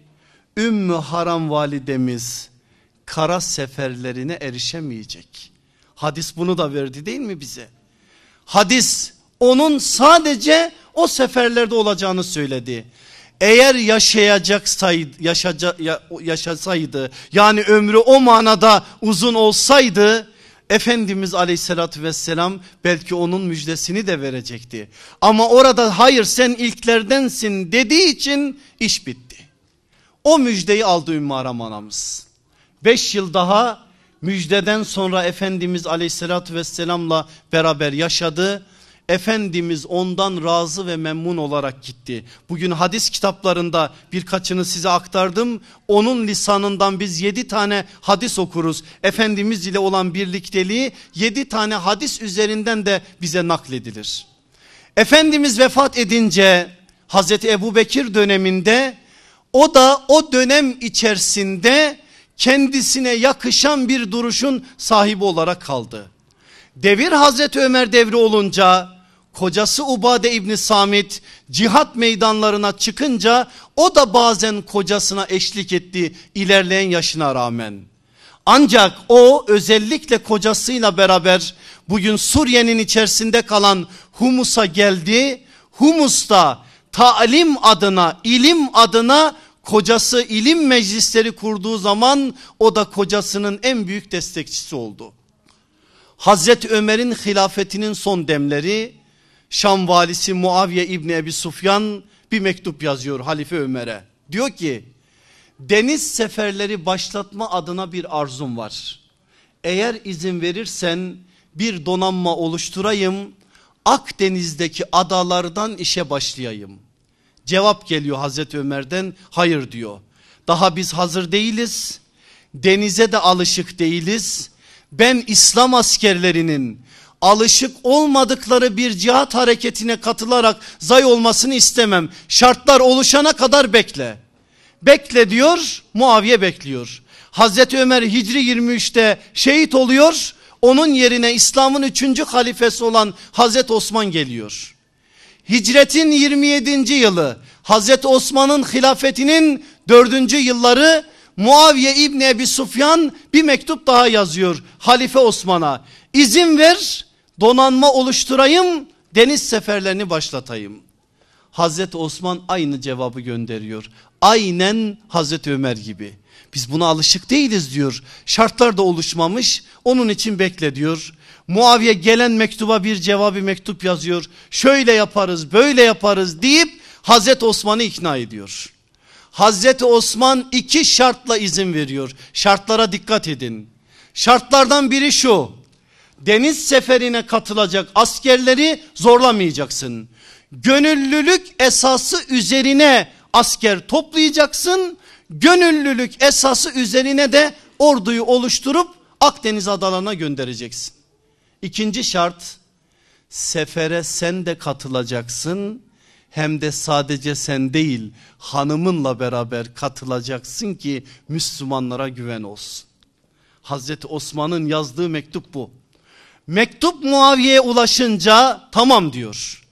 [SPEAKER 1] Ümmü Haram validemiz kara seferlerine erişemeyecek. Hadis bunu da verdi değil mi bize? Hadis onun sadece o seferlerde olacağını söyledi. Eğer yaşayacaksaydı, yaşaca, yaşasaydı yani ömrü o manada uzun olsaydı Efendimiz aleyhissalatü vesselam belki onun müjdesini de verecekti. Ama orada hayır sen ilklerdensin dediği için iş bitti. O müjdeyi aldı Ümmü Aram anamız. 5 yıl daha müjdeden sonra Efendimiz aleyhissalatü vesselamla beraber yaşadı. Efendimiz ondan razı ve memnun olarak gitti. Bugün hadis kitaplarında birkaçını size aktardım. Onun lisanından biz yedi tane hadis okuruz. Efendimiz ile olan birlikteliği yedi tane hadis üzerinden de bize nakledilir. Efendimiz vefat edince Hazreti Ebu Bekir döneminde o da o dönem içerisinde kendisine yakışan bir duruşun sahibi olarak kaldı. Devir Hazreti Ömer devri olunca kocası Ubade İbni Samit cihat meydanlarına çıkınca o da bazen kocasına eşlik etti ilerleyen yaşına rağmen. Ancak o özellikle kocasıyla beraber bugün Suriye'nin içerisinde kalan Humus'a geldi. Humus'ta talim adına, ilim adına kocası ilim meclisleri kurduğu zaman o da kocasının en büyük destekçisi oldu. Hazreti Ömer'in hilafetinin son demleri Şam valisi Muaviye İbni Ebi Sufyan bir mektup yazıyor Halife Ömer'e. Diyor ki deniz seferleri başlatma adına bir arzum var. Eğer izin verirsen bir donanma oluşturayım Akdeniz'deki adalardan işe başlayayım. Cevap geliyor Hazreti Ömer'den hayır diyor. Daha biz hazır değiliz. Denize de alışık değiliz. Ben İslam askerlerinin alışık olmadıkları bir cihat hareketine katılarak zay olmasını istemem. Şartlar oluşana kadar bekle. Bekle diyor Muaviye bekliyor. Hazreti Ömer Hicri 23'te şehit oluyor. Onun yerine İslam'ın 3. halifesi olan Hazreti Osman geliyor. Hicretin 27. yılı Hazreti Osman'ın hilafetinin 4. yılları Muaviye İbni Ebi Sufyan bir mektup daha yazıyor Halife Osman'a. İzin ver donanma oluşturayım deniz seferlerini başlatayım. Hazreti Osman aynı cevabı gönderiyor. Aynen Hazreti Ömer gibi. Biz buna alışık değiliz diyor. Şartlar da oluşmamış onun için bekle diyor. Muaviye gelen mektuba bir cevabı mektup yazıyor. Şöyle yaparız böyle yaparız deyip Hazreti Osman'ı ikna ediyor. Hazreti Osman iki şartla izin veriyor. Şartlara dikkat edin. Şartlardan biri şu. Deniz seferine katılacak askerleri zorlamayacaksın. Gönüllülük esası üzerine asker toplayacaksın. Gönüllülük esası üzerine de orduyu oluşturup Akdeniz adalarına göndereceksin. İkinci şart sefere sen de katılacaksın hem de sadece sen değil hanımınla beraber katılacaksın ki Müslümanlara güven olsun. Hazreti Osman'ın yazdığı mektup bu. Mektup Muaviye'ye ulaşınca tamam diyor.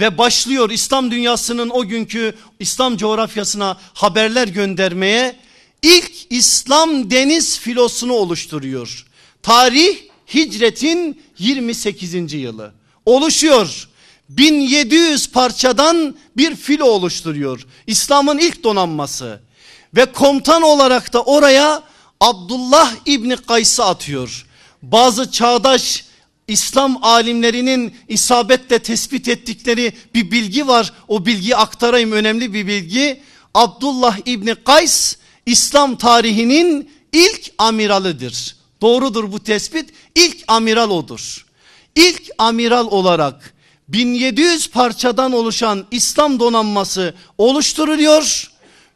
[SPEAKER 1] Ve başlıyor İslam dünyasının o günkü İslam coğrafyasına haberler göndermeye. İlk İslam deniz filosunu oluşturuyor. Tarih hicretin 28. yılı. Oluşuyor. 1700 parçadan bir filo oluşturuyor. İslam'ın ilk donanması. Ve komutan olarak da oraya Abdullah İbni Kays'ı atıyor. Bazı çağdaş İslam alimlerinin isabetle tespit ettikleri bir bilgi var. O bilgiyi aktarayım önemli bir bilgi. Abdullah İbni Kays İslam tarihinin ilk amiralıdır. Doğrudur bu tespit. İlk amiral odur. İlk amiral olarak 1700 parçadan oluşan İslam donanması oluşturuluyor.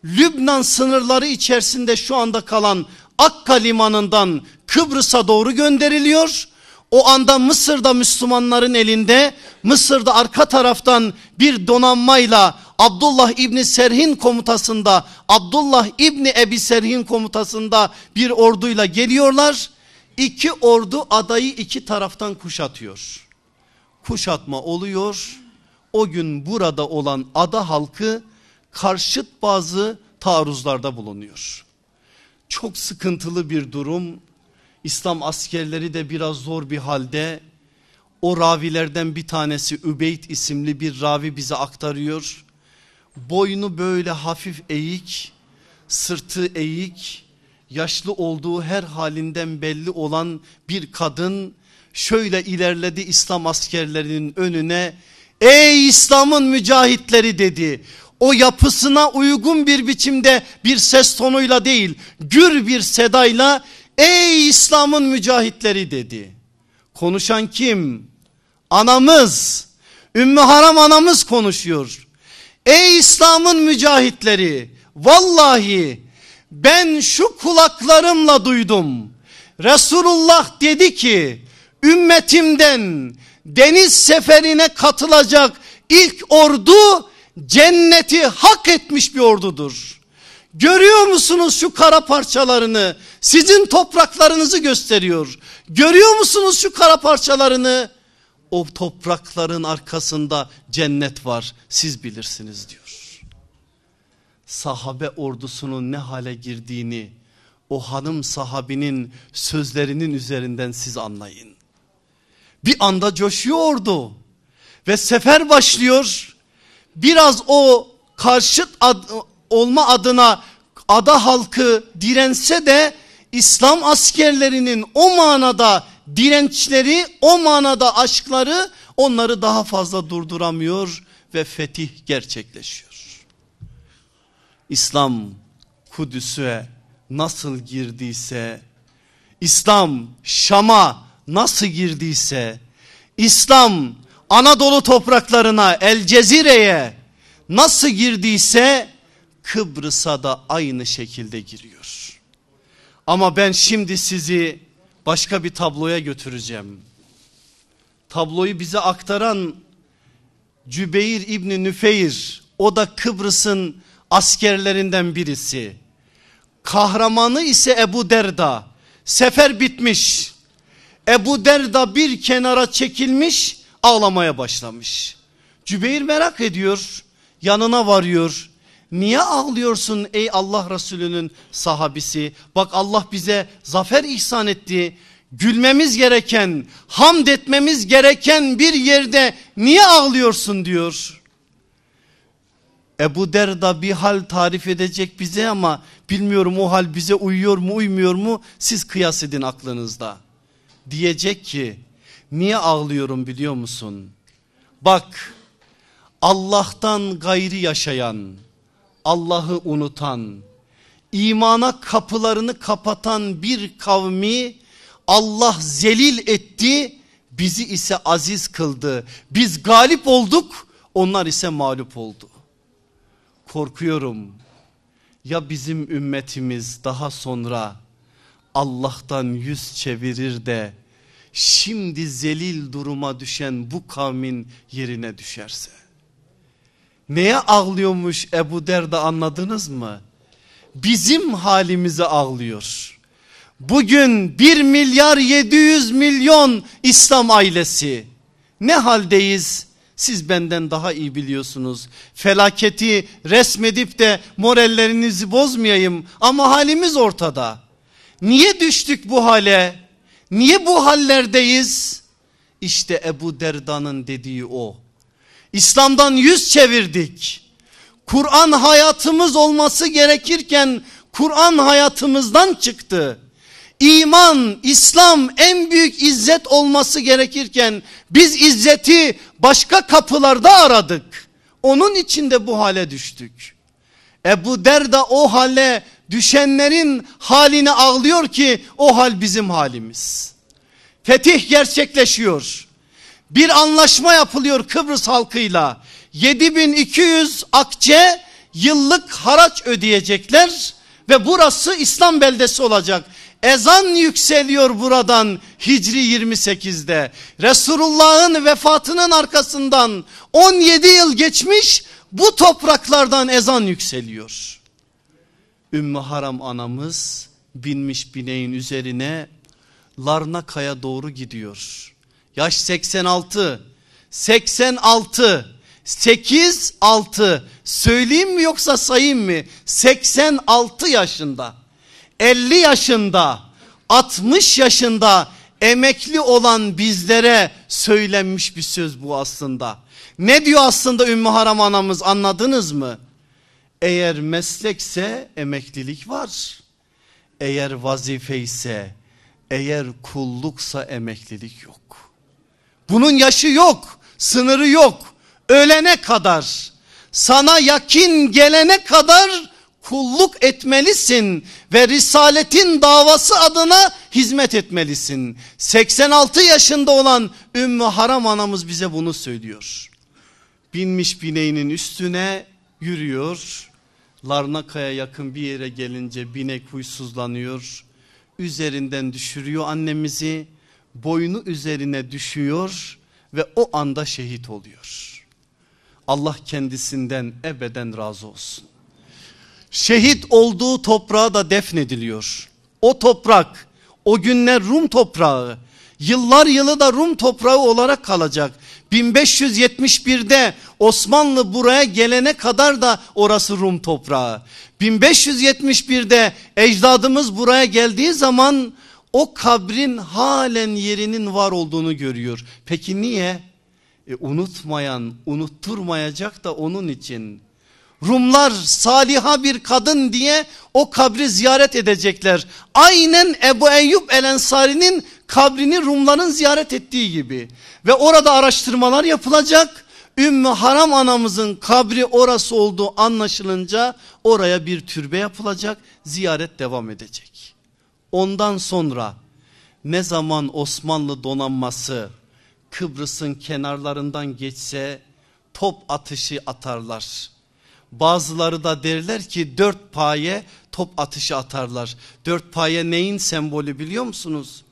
[SPEAKER 1] Lübnan sınırları içerisinde şu anda kalan Akka limanından Kıbrıs'a doğru gönderiliyor. O anda Mısır'da Müslümanların elinde Mısır'da arka taraftan bir donanmayla Abdullah İbni Serhin komutasında Abdullah İbni Ebi Serhin komutasında bir orduyla geliyorlar. İki ordu adayı iki taraftan kuşatıyor. Kuşatma oluyor. O gün burada olan ada halkı karşıt bazı taarruzlarda bulunuyor. Çok sıkıntılı bir durum. İslam askerleri de biraz zor bir halde. O ravilerden bir tanesi Übeyd isimli bir ravi bize aktarıyor. Boynu böyle hafif eğik, sırtı eğik, yaşlı olduğu her halinden belli olan bir kadın şöyle ilerledi İslam askerlerinin önüne. Ey İslam'ın mücahitleri dedi. O yapısına uygun bir biçimde bir ses tonuyla değil gür bir sedayla ey İslam'ın mücahitleri dedi. Konuşan kim? Anamız Ümmü Haram anamız konuşuyor. Ey İslam'ın mücahitleri vallahi ben şu kulaklarımla duydum. Resulullah dedi ki ümmetimden deniz seferine katılacak ilk ordu cenneti hak etmiş bir ordudur. Görüyor musunuz şu kara parçalarını? Sizin topraklarınızı gösteriyor. Görüyor musunuz şu kara parçalarını? O toprakların arkasında cennet var. Siz bilirsiniz diyor. Sahabe ordusunun ne hale girdiğini o hanım sahabinin sözlerinin üzerinden siz anlayın. Bir anda coşuyordu ve sefer başlıyor. Biraz o karşıt ad, olma adına ada halkı dirense de İslam askerlerinin o manada dirençleri, o manada aşkları onları daha fazla durduramıyor ve fetih gerçekleşiyor. İslam Kudüs'e nasıl girdiyse, İslam Şam'a nasıl girdiyse, İslam Anadolu topraklarına, El Cezire'ye nasıl girdiyse Kıbrıs'a da aynı şekilde giriyor. Ama ben şimdi sizi başka bir tabloya götüreceğim. Tabloyu bize aktaran Cübeyr İbni Nüfeyr o da Kıbrıs'ın askerlerinden birisi. Kahramanı ise Ebu Derda. Sefer bitmiş. Ebu Derda bir kenara çekilmiş ağlamaya başlamış. Cübeyr merak ediyor yanına varıyor. Niye ağlıyorsun ey Allah Resulü'nün sahabisi? Bak Allah bize zafer ihsan etti. Gülmemiz gereken, hamd etmemiz gereken bir yerde niye ağlıyorsun diyor. Ebu Derda bir hal tarif edecek bize ama bilmiyorum o hal bize uyuyor mu uymuyor mu siz kıyas edin aklınızda. Diyecek ki niye ağlıyorum biliyor musun? Bak Allah'tan gayri yaşayan, Allah'ı unutan, imana kapılarını kapatan bir kavmi Allah zelil etti, bizi ise aziz kıldı. Biz galip olduk, onlar ise mağlup oldu. Korkuyorum ya bizim ümmetimiz daha sonra Allah'tan yüz çevirir de şimdi zelil duruma düşen bu kavmin yerine düşerse. Neye ağlıyormuş Ebu Derda anladınız mı? Bizim halimize ağlıyor. Bugün 1 milyar 700 milyon İslam ailesi ne haldeyiz? Siz benden daha iyi biliyorsunuz. Felaketi resmedip de morallerinizi bozmayayım ama halimiz ortada. Niye düştük bu hale? Niye bu hallerdeyiz? İşte Ebu Derda'nın dediği o. İslam'dan yüz çevirdik. Kur'an hayatımız olması gerekirken Kur'an hayatımızdan çıktı. İman, İslam en büyük izzet olması gerekirken biz izzeti başka kapılarda aradık. Onun için de bu hale düştük. Ebu Derda o hale düşenlerin halini ağlıyor ki o hal bizim halimiz. Fetih gerçekleşiyor. Bir anlaşma yapılıyor Kıbrıs halkıyla. 7200 akçe yıllık haraç ödeyecekler ve burası İslam beldesi olacak. Ezan yükseliyor buradan Hicri 28'de. Resulullah'ın vefatının arkasından 17 yıl geçmiş bu topraklardan ezan yükseliyor. Ümmü Haram anamız binmiş bineğin üzerine Larnaka'ya doğru gidiyor. Yaş 86. 86. 8 6 söyleyeyim mi yoksa sayayım mı? 86 yaşında. 50 yaşında, 60 yaşında emekli olan bizlere söylenmiş bir söz bu aslında. Ne diyor aslında Ümmü Haram anamız anladınız mı? Eğer meslekse emeklilik var. Eğer vazife ise, eğer kulluksa emeklilik yok. Bunun yaşı yok, sınırı yok. Ölene kadar, sana yakin gelene kadar kulluk etmelisin ve risaletin davası adına hizmet etmelisin. 86 yaşında olan Ümmü Haram anamız bize bunu söylüyor. Binmiş bineğinin üstüne yürüyor. Larnaka'ya yakın bir yere gelince binek huysuzlanıyor. Üzerinden düşürüyor annemizi. Boynu üzerine düşüyor ve o anda şehit oluyor. Allah kendisinden ebeden razı olsun. Şehit olduğu toprağa da defnediliyor. O toprak o günler Rum toprağı Yıllar yılı da Rum toprağı olarak kalacak. 1571'de Osmanlı buraya gelene kadar da orası Rum toprağı. 1571'de ecdadımız buraya geldiği zaman o kabrin halen yerinin var olduğunu görüyor. Peki niye? E, unutmayan unutturmayacak da onun için. Rumlar saliha bir kadın diye o kabri ziyaret edecekler. Aynen Ebu Eyyub El Ensari'nin kabrini Rumların ziyaret ettiği gibi. Ve orada araştırmalar yapılacak. Ümmü Haram anamızın kabri orası olduğu anlaşılınca oraya bir türbe yapılacak. Ziyaret devam edecek. Ondan sonra ne zaman Osmanlı donanması Kıbrıs'ın kenarlarından geçse top atışı atarlar. Bazıları da derler ki dört paye top atışı atarlar. Dört paye neyin sembolü biliyor musunuz?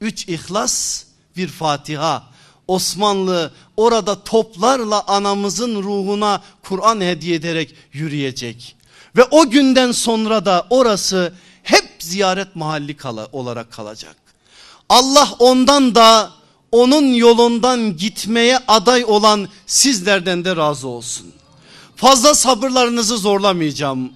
[SPEAKER 1] Üç ihlas bir Fatiha. Osmanlı orada toplarla anamızın ruhuna Kur'an hediye ederek yürüyecek. Ve o günden sonra da orası ziyaret mahalli kala, olarak kalacak. Allah ondan da onun yolundan gitmeye aday olan sizlerden de razı olsun. Fazla sabırlarınızı zorlamayacağım.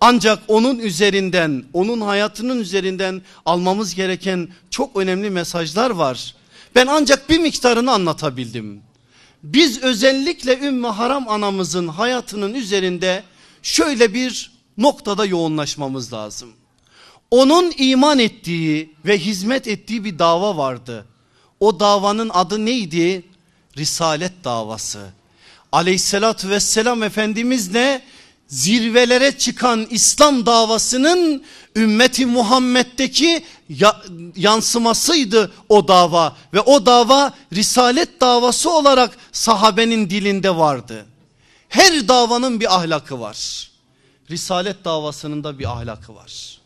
[SPEAKER 1] Ancak onun üzerinden, onun hayatının üzerinden almamız gereken çok önemli mesajlar var. Ben ancak bir miktarını anlatabildim. Biz özellikle Ümmü Haram anamızın hayatının üzerinde şöyle bir noktada yoğunlaşmamız lazım. Onun iman ettiği ve hizmet ettiği bir dava vardı. O davanın adı neydi? Risalet davası. Aleyhissalatü vesselam Efendimiz ne? Zirvelere çıkan İslam davasının ümmeti Muhammed'deki yansımasıydı o dava. Ve o dava risalet davası olarak sahabenin dilinde vardı. Her davanın bir ahlakı var. Risalet davasının da bir ahlakı var.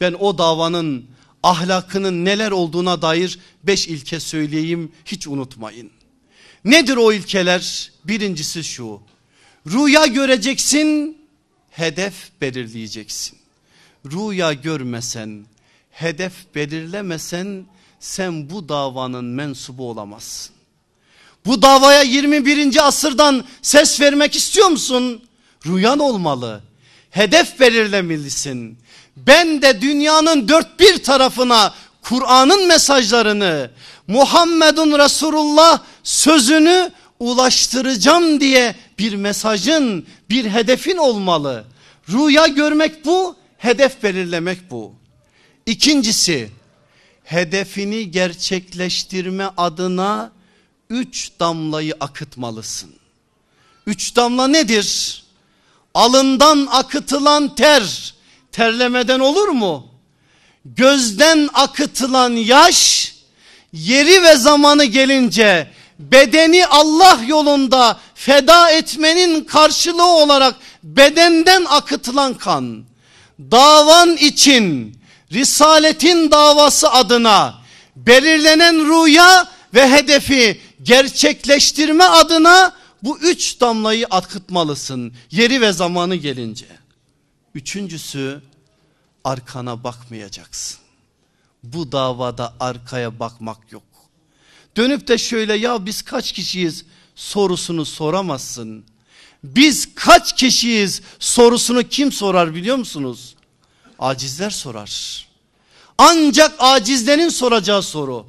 [SPEAKER 1] Ben o davanın ahlakının neler olduğuna dair beş ilke söyleyeyim hiç unutmayın. Nedir o ilkeler? Birincisi şu. Rüya göreceksin, hedef belirleyeceksin. Rüya görmesen, hedef belirlemesen sen bu davanın mensubu olamazsın. Bu davaya 21. asırdan ses vermek istiyor musun? Rüyan olmalı. Hedef belirlemelisin. Ben de dünyanın dört bir tarafına Kur'an'ın mesajlarını Muhammedun Resulullah sözünü ulaştıracağım diye bir mesajın bir hedefin olmalı. Rüya görmek bu hedef belirlemek bu. İkincisi hedefini gerçekleştirme adına üç damlayı akıtmalısın. Üç damla nedir? Alından akıtılan ter terlemeden olur mu? Gözden akıtılan yaş yeri ve zamanı gelince bedeni Allah yolunda feda etmenin karşılığı olarak bedenden akıtılan kan davan için risaletin davası adına belirlenen rüya ve hedefi gerçekleştirme adına bu üç damlayı akıtmalısın yeri ve zamanı gelince. Üçüncüsü arkana bakmayacaksın. Bu davada arkaya bakmak yok. Dönüp de şöyle ya biz kaç kişiyiz sorusunu soramazsın. Biz kaç kişiyiz sorusunu kim sorar biliyor musunuz? Acizler sorar. Ancak acizlerin soracağı soru.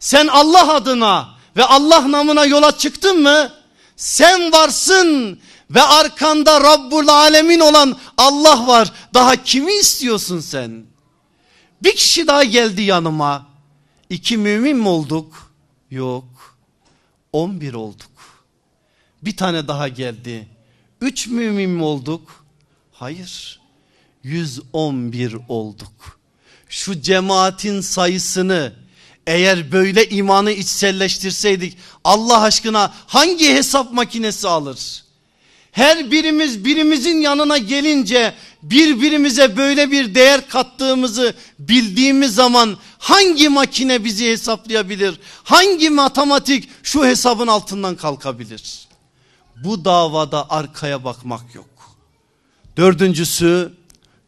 [SPEAKER 1] Sen Allah adına ve Allah namına yola çıktın mı? Sen varsın ve arkanda Rabbul Alemin olan Allah var. Daha kimi istiyorsun sen? Bir kişi daha geldi yanıma. İki mümin mi olduk? Yok. On bir olduk. Bir tane daha geldi. Üç mümin mi olduk? Hayır. Yüz on bir olduk. Şu cemaatin sayısını eğer böyle imanı içselleştirseydik Allah aşkına hangi hesap makinesi alır? Her birimiz birimizin yanına gelince birbirimize böyle bir değer kattığımızı bildiğimiz zaman hangi makine bizi hesaplayabilir? Hangi matematik şu hesabın altından kalkabilir? Bu davada arkaya bakmak yok. Dördüncüsü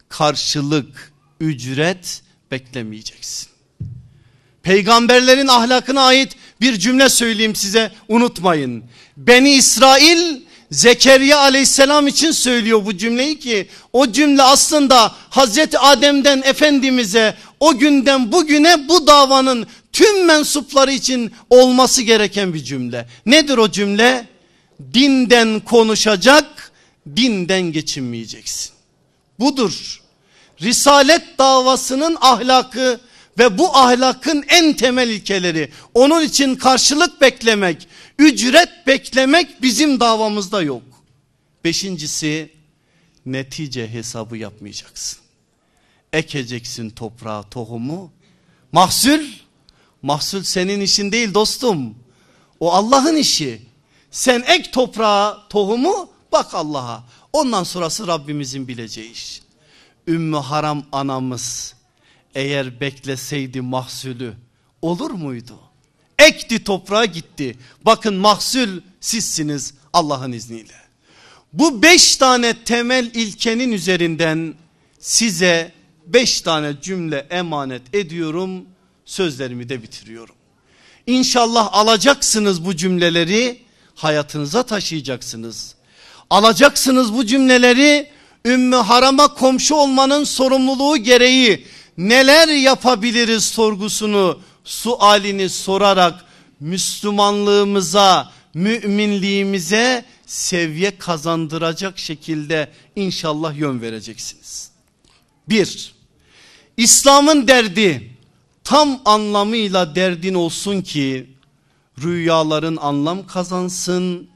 [SPEAKER 1] karşılık, ücret beklemeyeceksin. Peygamberlerin ahlakına ait bir cümle söyleyeyim size unutmayın. Beni İsrail Zekeriya aleyhisselam için söylüyor bu cümleyi ki o cümle aslında Hazreti Adem'den Efendimiz'e o günden bugüne bu davanın tüm mensupları için olması gereken bir cümle. Nedir o cümle? Dinden konuşacak, dinden geçinmeyeceksin. Budur. Risalet davasının ahlakı ve bu ahlakın en temel ilkeleri. Onun için karşılık beklemek, ücret beklemek bizim davamızda yok. Beşincisi netice hesabı yapmayacaksın. Ekeceksin toprağa tohumu. Mahsul, mahsul senin işin değil dostum. O Allah'ın işi. Sen ek toprağa tohumu bak Allah'a. Ondan sonrası Rabbimizin bileceği iş. Ümmü Haram anamız eğer bekleseydi mahsulü olur muydu? Ekti toprağa gitti. Bakın mahsul sizsiniz Allah'ın izniyle. Bu beş tane temel ilkenin üzerinden size beş tane cümle emanet ediyorum. Sözlerimi de bitiriyorum. İnşallah alacaksınız bu cümleleri hayatınıza taşıyacaksınız. Alacaksınız bu cümleleri Ümmü Haram'a komşu olmanın sorumluluğu gereği neler yapabiliriz sorgusunu sualini sorarak Müslümanlığımıza müminliğimize seviye kazandıracak şekilde inşallah yön vereceksiniz. Bir, İslam'ın derdi tam anlamıyla derdin olsun ki rüyaların anlam kazansın,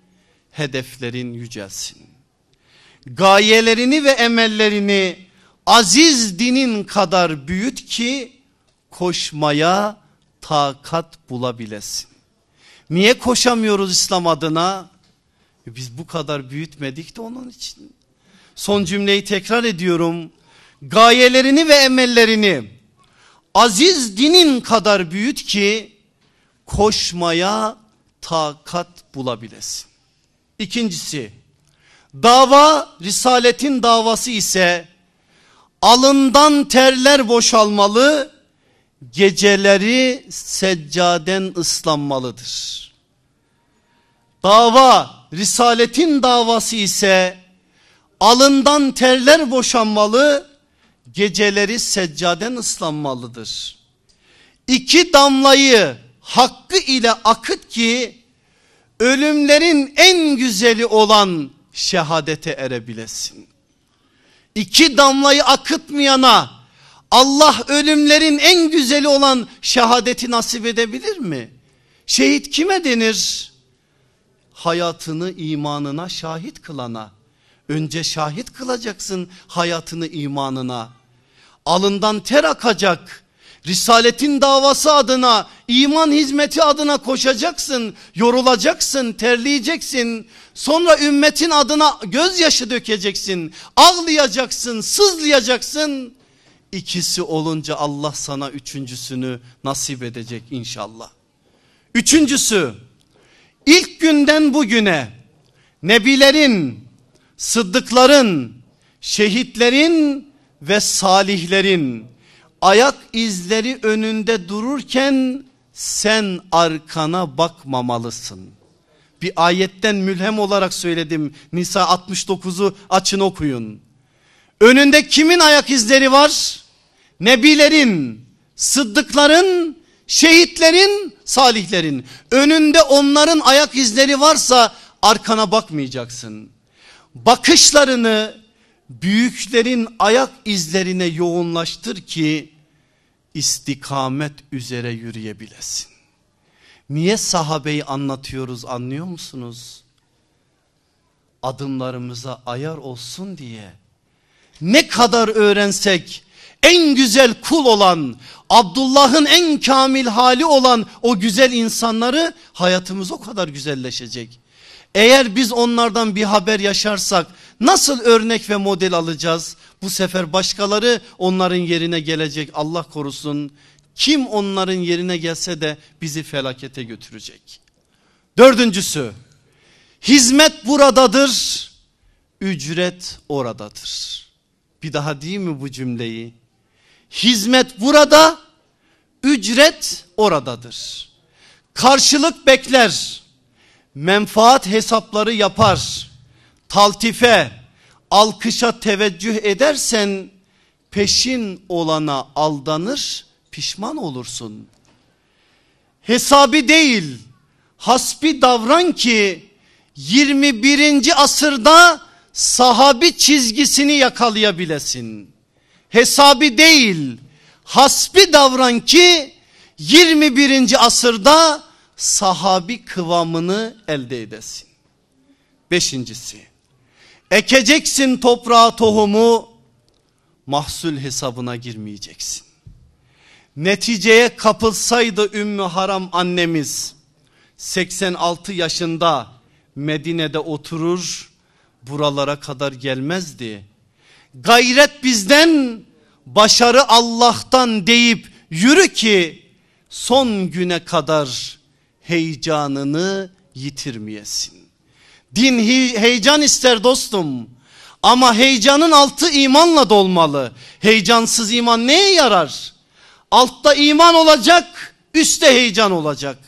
[SPEAKER 1] hedeflerin yücelsin. Gayelerini ve emellerini aziz dinin kadar büyüt ki koşmaya takat bulabilesin. Niye koşamıyoruz İslam adına? E biz bu kadar büyütmedik de onun için. Son cümleyi tekrar ediyorum. Gayelerini ve emellerini aziz dinin kadar büyüt ki koşmaya takat bulabilesin. İkincisi dava risaletin davası ise alından terler boşalmalı geceleri seccaden ıslanmalıdır. Dava risaletin davası ise alından terler boşanmalı geceleri seccaden ıslanmalıdır. İki damlayı hakkı ile akıt ki ölümlerin en güzeli olan şehadete erebilesin. İki damlayı akıtmayana Allah ölümlerin en güzeli olan şehadeti nasip edebilir mi? Şehit kime denir? Hayatını imanına şahit kılana. Önce şahit kılacaksın hayatını imanına. Alından ter akacak. Risaletin davası adına, iman hizmeti adına koşacaksın, yorulacaksın, terleyeceksin. Sonra ümmetin adına gözyaşı dökeceksin, ağlayacaksın, sızlayacaksın. İkisi olunca Allah sana üçüncüsünü nasip edecek inşallah. Üçüncüsü ilk günden bugüne nebilerin, sıddıkların, şehitlerin ve salihlerin ayak izleri önünde dururken sen arkana bakmamalısın. Bir ayetten mülhem olarak söyledim. Nisa 69'u açın okuyun. Önünde kimin ayak izleri var? Nebilerin, sıddıkların, şehitlerin, salihlerin. Önünde onların ayak izleri varsa arkana bakmayacaksın. Bakışlarını büyüklerin ayak izlerine yoğunlaştır ki istikamet üzere yürüyebilesin. Niye sahabeyi anlatıyoruz anlıyor musunuz? Adımlarımıza ayar olsun diye. Ne kadar öğrensek en güzel kul olan Abdullah'ın en kamil hali olan o güzel insanları hayatımız o kadar güzelleşecek. Eğer biz onlardan bir haber yaşarsak nasıl örnek ve model alacağız? Bu sefer başkaları onların yerine gelecek Allah korusun. Kim onların yerine gelse de bizi felakete götürecek. Dördüncüsü hizmet buradadır ücret oradadır. Bir daha değil mi bu cümleyi? Hizmet burada Ücret oradadır. Karşılık bekler. Menfaat hesapları yapar. Taltife, alkışa teveccüh edersen peşin olana aldanır, pişman olursun. Hesabı değil, hasbi davran ki 21. asırda sahabi çizgisini yakalayabilesin. Hesabı değil, hasbi davran ki 21. asırda sahabi kıvamını elde edesin. Beşincisi, ekeceksin toprağa tohumu, mahsul hesabına girmeyeceksin. Neticeye kapılsaydı Ümmü Haram annemiz 86 yaşında Medine'de oturur buralara kadar gelmezdi. Gayret bizden başarı Allah'tan deyip yürü ki son güne kadar heyecanını yitirmeyesin. Din heyecan ister dostum ama heyecanın altı imanla dolmalı. Heyecansız iman neye yarar? Altta iman olacak üstte heyecan olacak.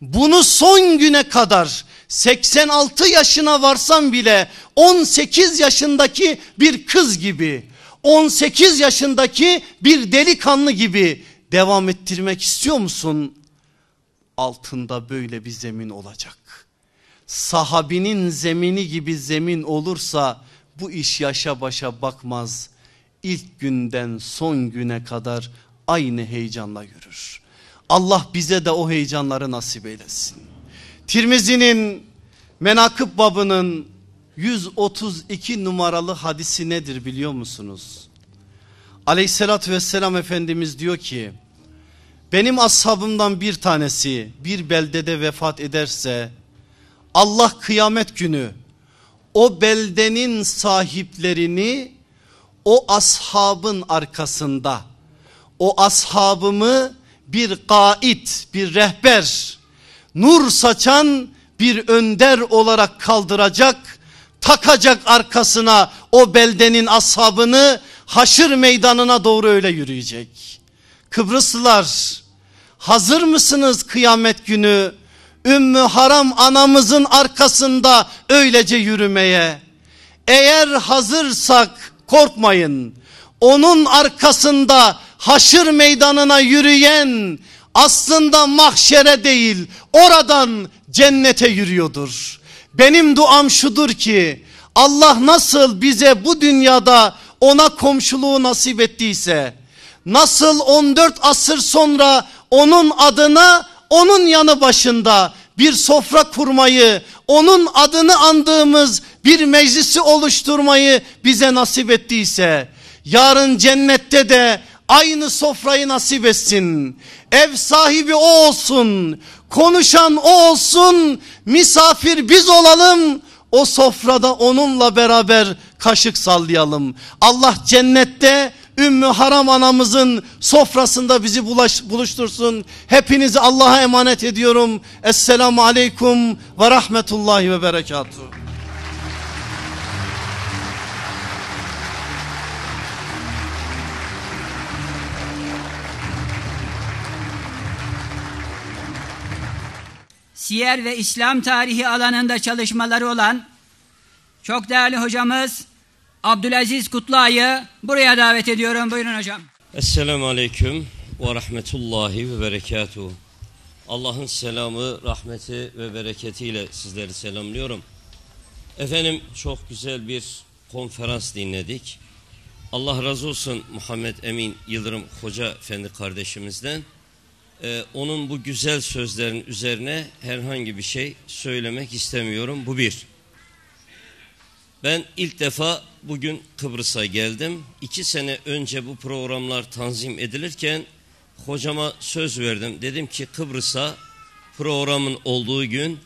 [SPEAKER 1] Bunu son güne kadar 86 yaşına varsam bile 18 yaşındaki bir kız gibi 18 yaşındaki bir delikanlı gibi devam ettirmek istiyor musun? Altında böyle bir zemin olacak. Sahabinin zemini gibi zemin olursa bu iş yaşa başa bakmaz. İlk günden son güne kadar aynı heyecanla yürür. Allah bize de o heyecanları nasip eylesin. Tirmizi'nin menakıb babının 132 numaralı hadisi nedir biliyor musunuz? Aleyhissalatü vesselam Efendimiz diyor ki benim ashabımdan bir tanesi bir beldede vefat ederse Allah kıyamet günü o beldenin sahiplerini o ashabın arkasında o ashabımı bir gaid bir rehber nur saçan bir önder olarak kaldıracak takacak arkasına o beldenin ashabını haşır meydanına doğru öyle yürüyecek. Kıbrıslılar hazır mısınız kıyamet günü Ümmü Haram anamızın arkasında öylece yürümeye? Eğer hazırsak korkmayın. Onun arkasında haşır meydanına yürüyen aslında mahşere değil oradan cennete yürüyordur. Benim duam şudur ki Allah nasıl bize bu dünyada ona komşuluğu nasip ettiyse nasıl 14 asır sonra onun adına onun yanı başında bir sofra kurmayı onun adını andığımız bir meclisi oluşturmayı bize nasip ettiyse yarın cennette de aynı sofrayı nasip etsin. Ev sahibi o olsun, konuşan o olsun, misafir biz olalım. O sofrada onunla beraber kaşık sallayalım. Allah cennette Ümmü Haram anamızın sofrasında bizi bulaş, buluştursun. Hepinizi Allah'a emanet ediyorum. Esselamu Aleyküm ve Rahmetullahi ve Berekatuhu.
[SPEAKER 2] siyer ve İslam tarihi alanında çalışmaları olan çok değerli hocamız Abdülaziz Kutluay'ı buraya davet ediyorum. Buyurun hocam.
[SPEAKER 3] Esselamu Aleyküm ve Rahmetullahi ve Berekatuhu. Allah'ın selamı, rahmeti ve bereketiyle sizleri selamlıyorum. Efendim çok güzel bir konferans dinledik. Allah razı olsun Muhammed Emin Yıldırım Hoca Efendi kardeşimizden e, onun bu güzel sözlerin üzerine herhangi bir şey söylemek istemiyorum. Bu bir. Ben ilk defa bugün Kıbrıs'a geldim. İki sene önce bu programlar tanzim edilirken hocama söz verdim. Dedim ki Kıbrıs'a programın olduğu gün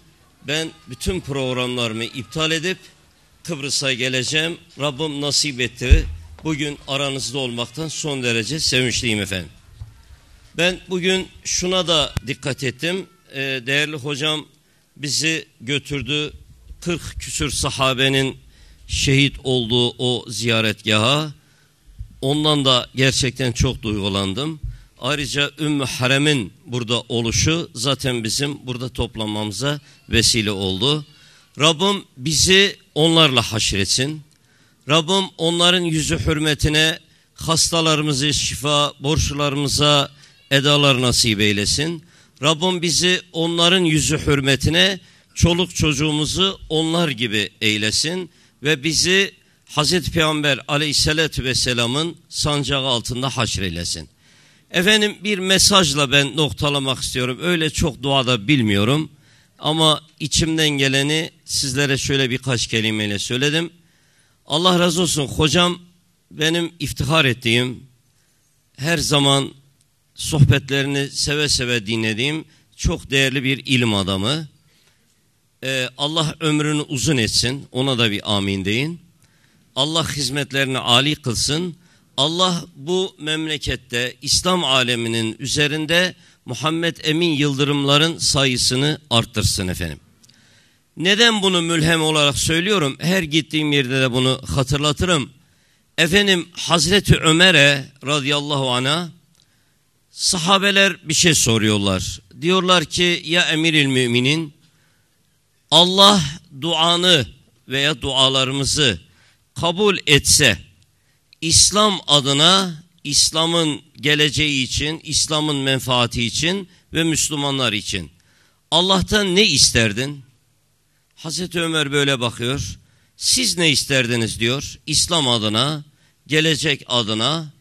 [SPEAKER 3] ben bütün programlarımı iptal edip Kıbrıs'a geleceğim. Rabbim nasip etti. Bugün aranızda olmaktan son derece sevinçliyim efendim. Ben bugün şuna da dikkat ettim. Ee, değerli hocam bizi götürdü 40 küsür sahabenin şehit olduğu o ziyaretgaha. Ondan da gerçekten çok duygulandım. Ayrıca Ümmü Harem'in burada oluşu zaten bizim burada toplanmamıza vesile oldu. Rabbim bizi onlarla haşretsin. Rabbim onların yüzü hürmetine hastalarımızı şifa, borçlarımıza edalar nasip eylesin. Rabbim bizi onların yüzü hürmetine çoluk çocuğumuzu onlar gibi eylesin ve bizi Hazreti Peygamber aleyhissalatü vesselamın sancağı altında haşreylesin. Efendim bir mesajla ben noktalamak istiyorum. Öyle çok duada bilmiyorum. Ama içimden geleni sizlere şöyle birkaç kelimeyle söyledim. Allah razı olsun hocam benim iftihar ettiğim her zaman sohbetlerini seve seve dinlediğim çok değerli bir ilim adamı. Ee, Allah ömrünü uzun etsin ona da bir amin deyin. Allah hizmetlerini âli kılsın. Allah bu memlekette İslam aleminin üzerinde Muhammed Emin Yıldırımların sayısını arttırsın efendim. Neden bunu mülhem olarak söylüyorum? Her gittiğim yerde de bunu hatırlatırım. Efendim Hazreti Ömer'e radıyallahu ana sahabeler bir şey soruyorlar. Diyorlar ki ya emiril müminin Allah duanı veya dualarımızı kabul etse İslam adına İslam'ın geleceği için, İslam'ın menfaati için ve Müslümanlar için Allah'tan ne isterdin? Hazreti Ömer böyle bakıyor. Siz ne isterdiniz diyor. İslam adına, gelecek adına.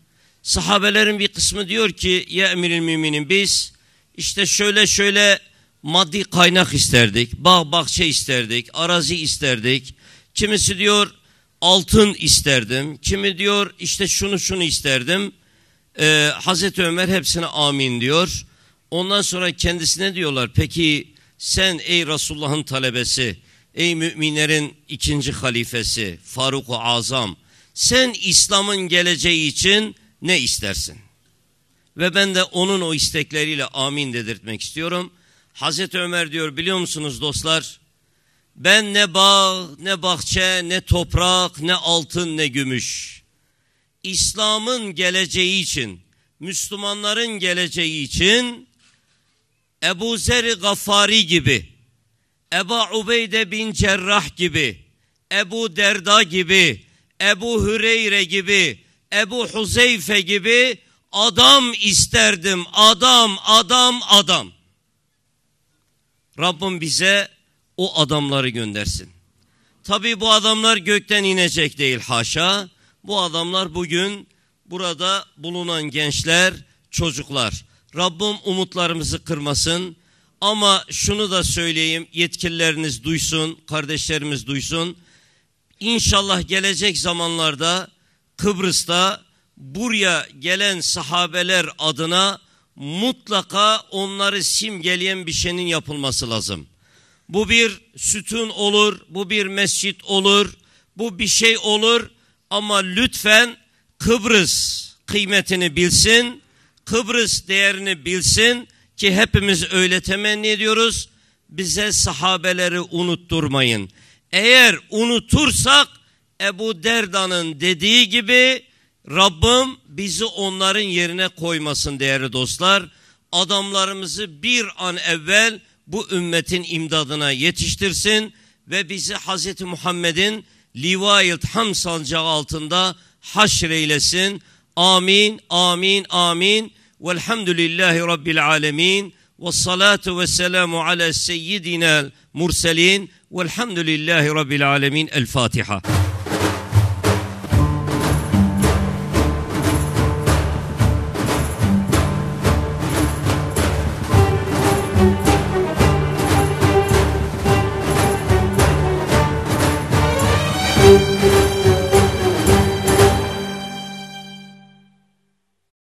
[SPEAKER 3] Sahabelerin bir kısmı diyor ki ya emiril müminin biz işte şöyle şöyle maddi kaynak isterdik. Bağ bahçe isterdik, arazi isterdik. Kimisi diyor altın isterdim. Kimi diyor işte şunu şunu isterdim. Ee, Hazreti Ömer hepsine amin diyor. Ondan sonra kendisine diyorlar peki sen ey Resulullah'ın talebesi, ey müminlerin ikinci halifesi, Faruk-u Azam, sen İslam'ın geleceği için ne istersin? Ve ben de onun o istekleriyle amin dedirtmek istiyorum. Hazreti Ömer diyor biliyor musunuz dostlar? Ben ne bağ, ne bahçe, ne toprak, ne altın, ne gümüş. İslam'ın geleceği için, Müslümanların geleceği için Ebu Zer-i Gaffari gibi, Ebu Ubeyde bin Cerrah gibi, Ebu Derda gibi, Ebu Hüreyre gibi, Ebu Huzeyfe gibi adam isterdim. Adam, adam, adam. Rabbim bize o adamları göndersin. Tabi bu adamlar gökten inecek değil haşa. Bu adamlar bugün burada bulunan gençler, çocuklar. Rabbim umutlarımızı kırmasın. Ama şunu da söyleyeyim yetkilileriniz duysun, kardeşlerimiz duysun. İnşallah gelecek zamanlarda Kıbrıs'ta buraya gelen sahabeler adına mutlaka onları simgeleyen bir şeyin yapılması lazım. Bu bir sütun olur, bu bir mescit olur, bu bir şey olur ama lütfen Kıbrıs kıymetini bilsin, Kıbrıs değerini bilsin ki hepimiz öyle temenni ediyoruz. Bize sahabeleri unutturmayın. Eğer unutursak Ebu Derda'nın dediği gibi Rabbim bizi onların yerine koymasın değerli dostlar. Adamlarımızı bir an evvel bu ümmetin imdadına yetiştirsin ve bizi Hz. Muhammed'in livayet ham sancağı altında haşreylesin. Amin, amin, amin. Velhamdülillahi Rabbil alemin. Ve salatu ve selamu ala seyyidina murselin. Velhamdülillahi Rabbil alemin. El Fatiha.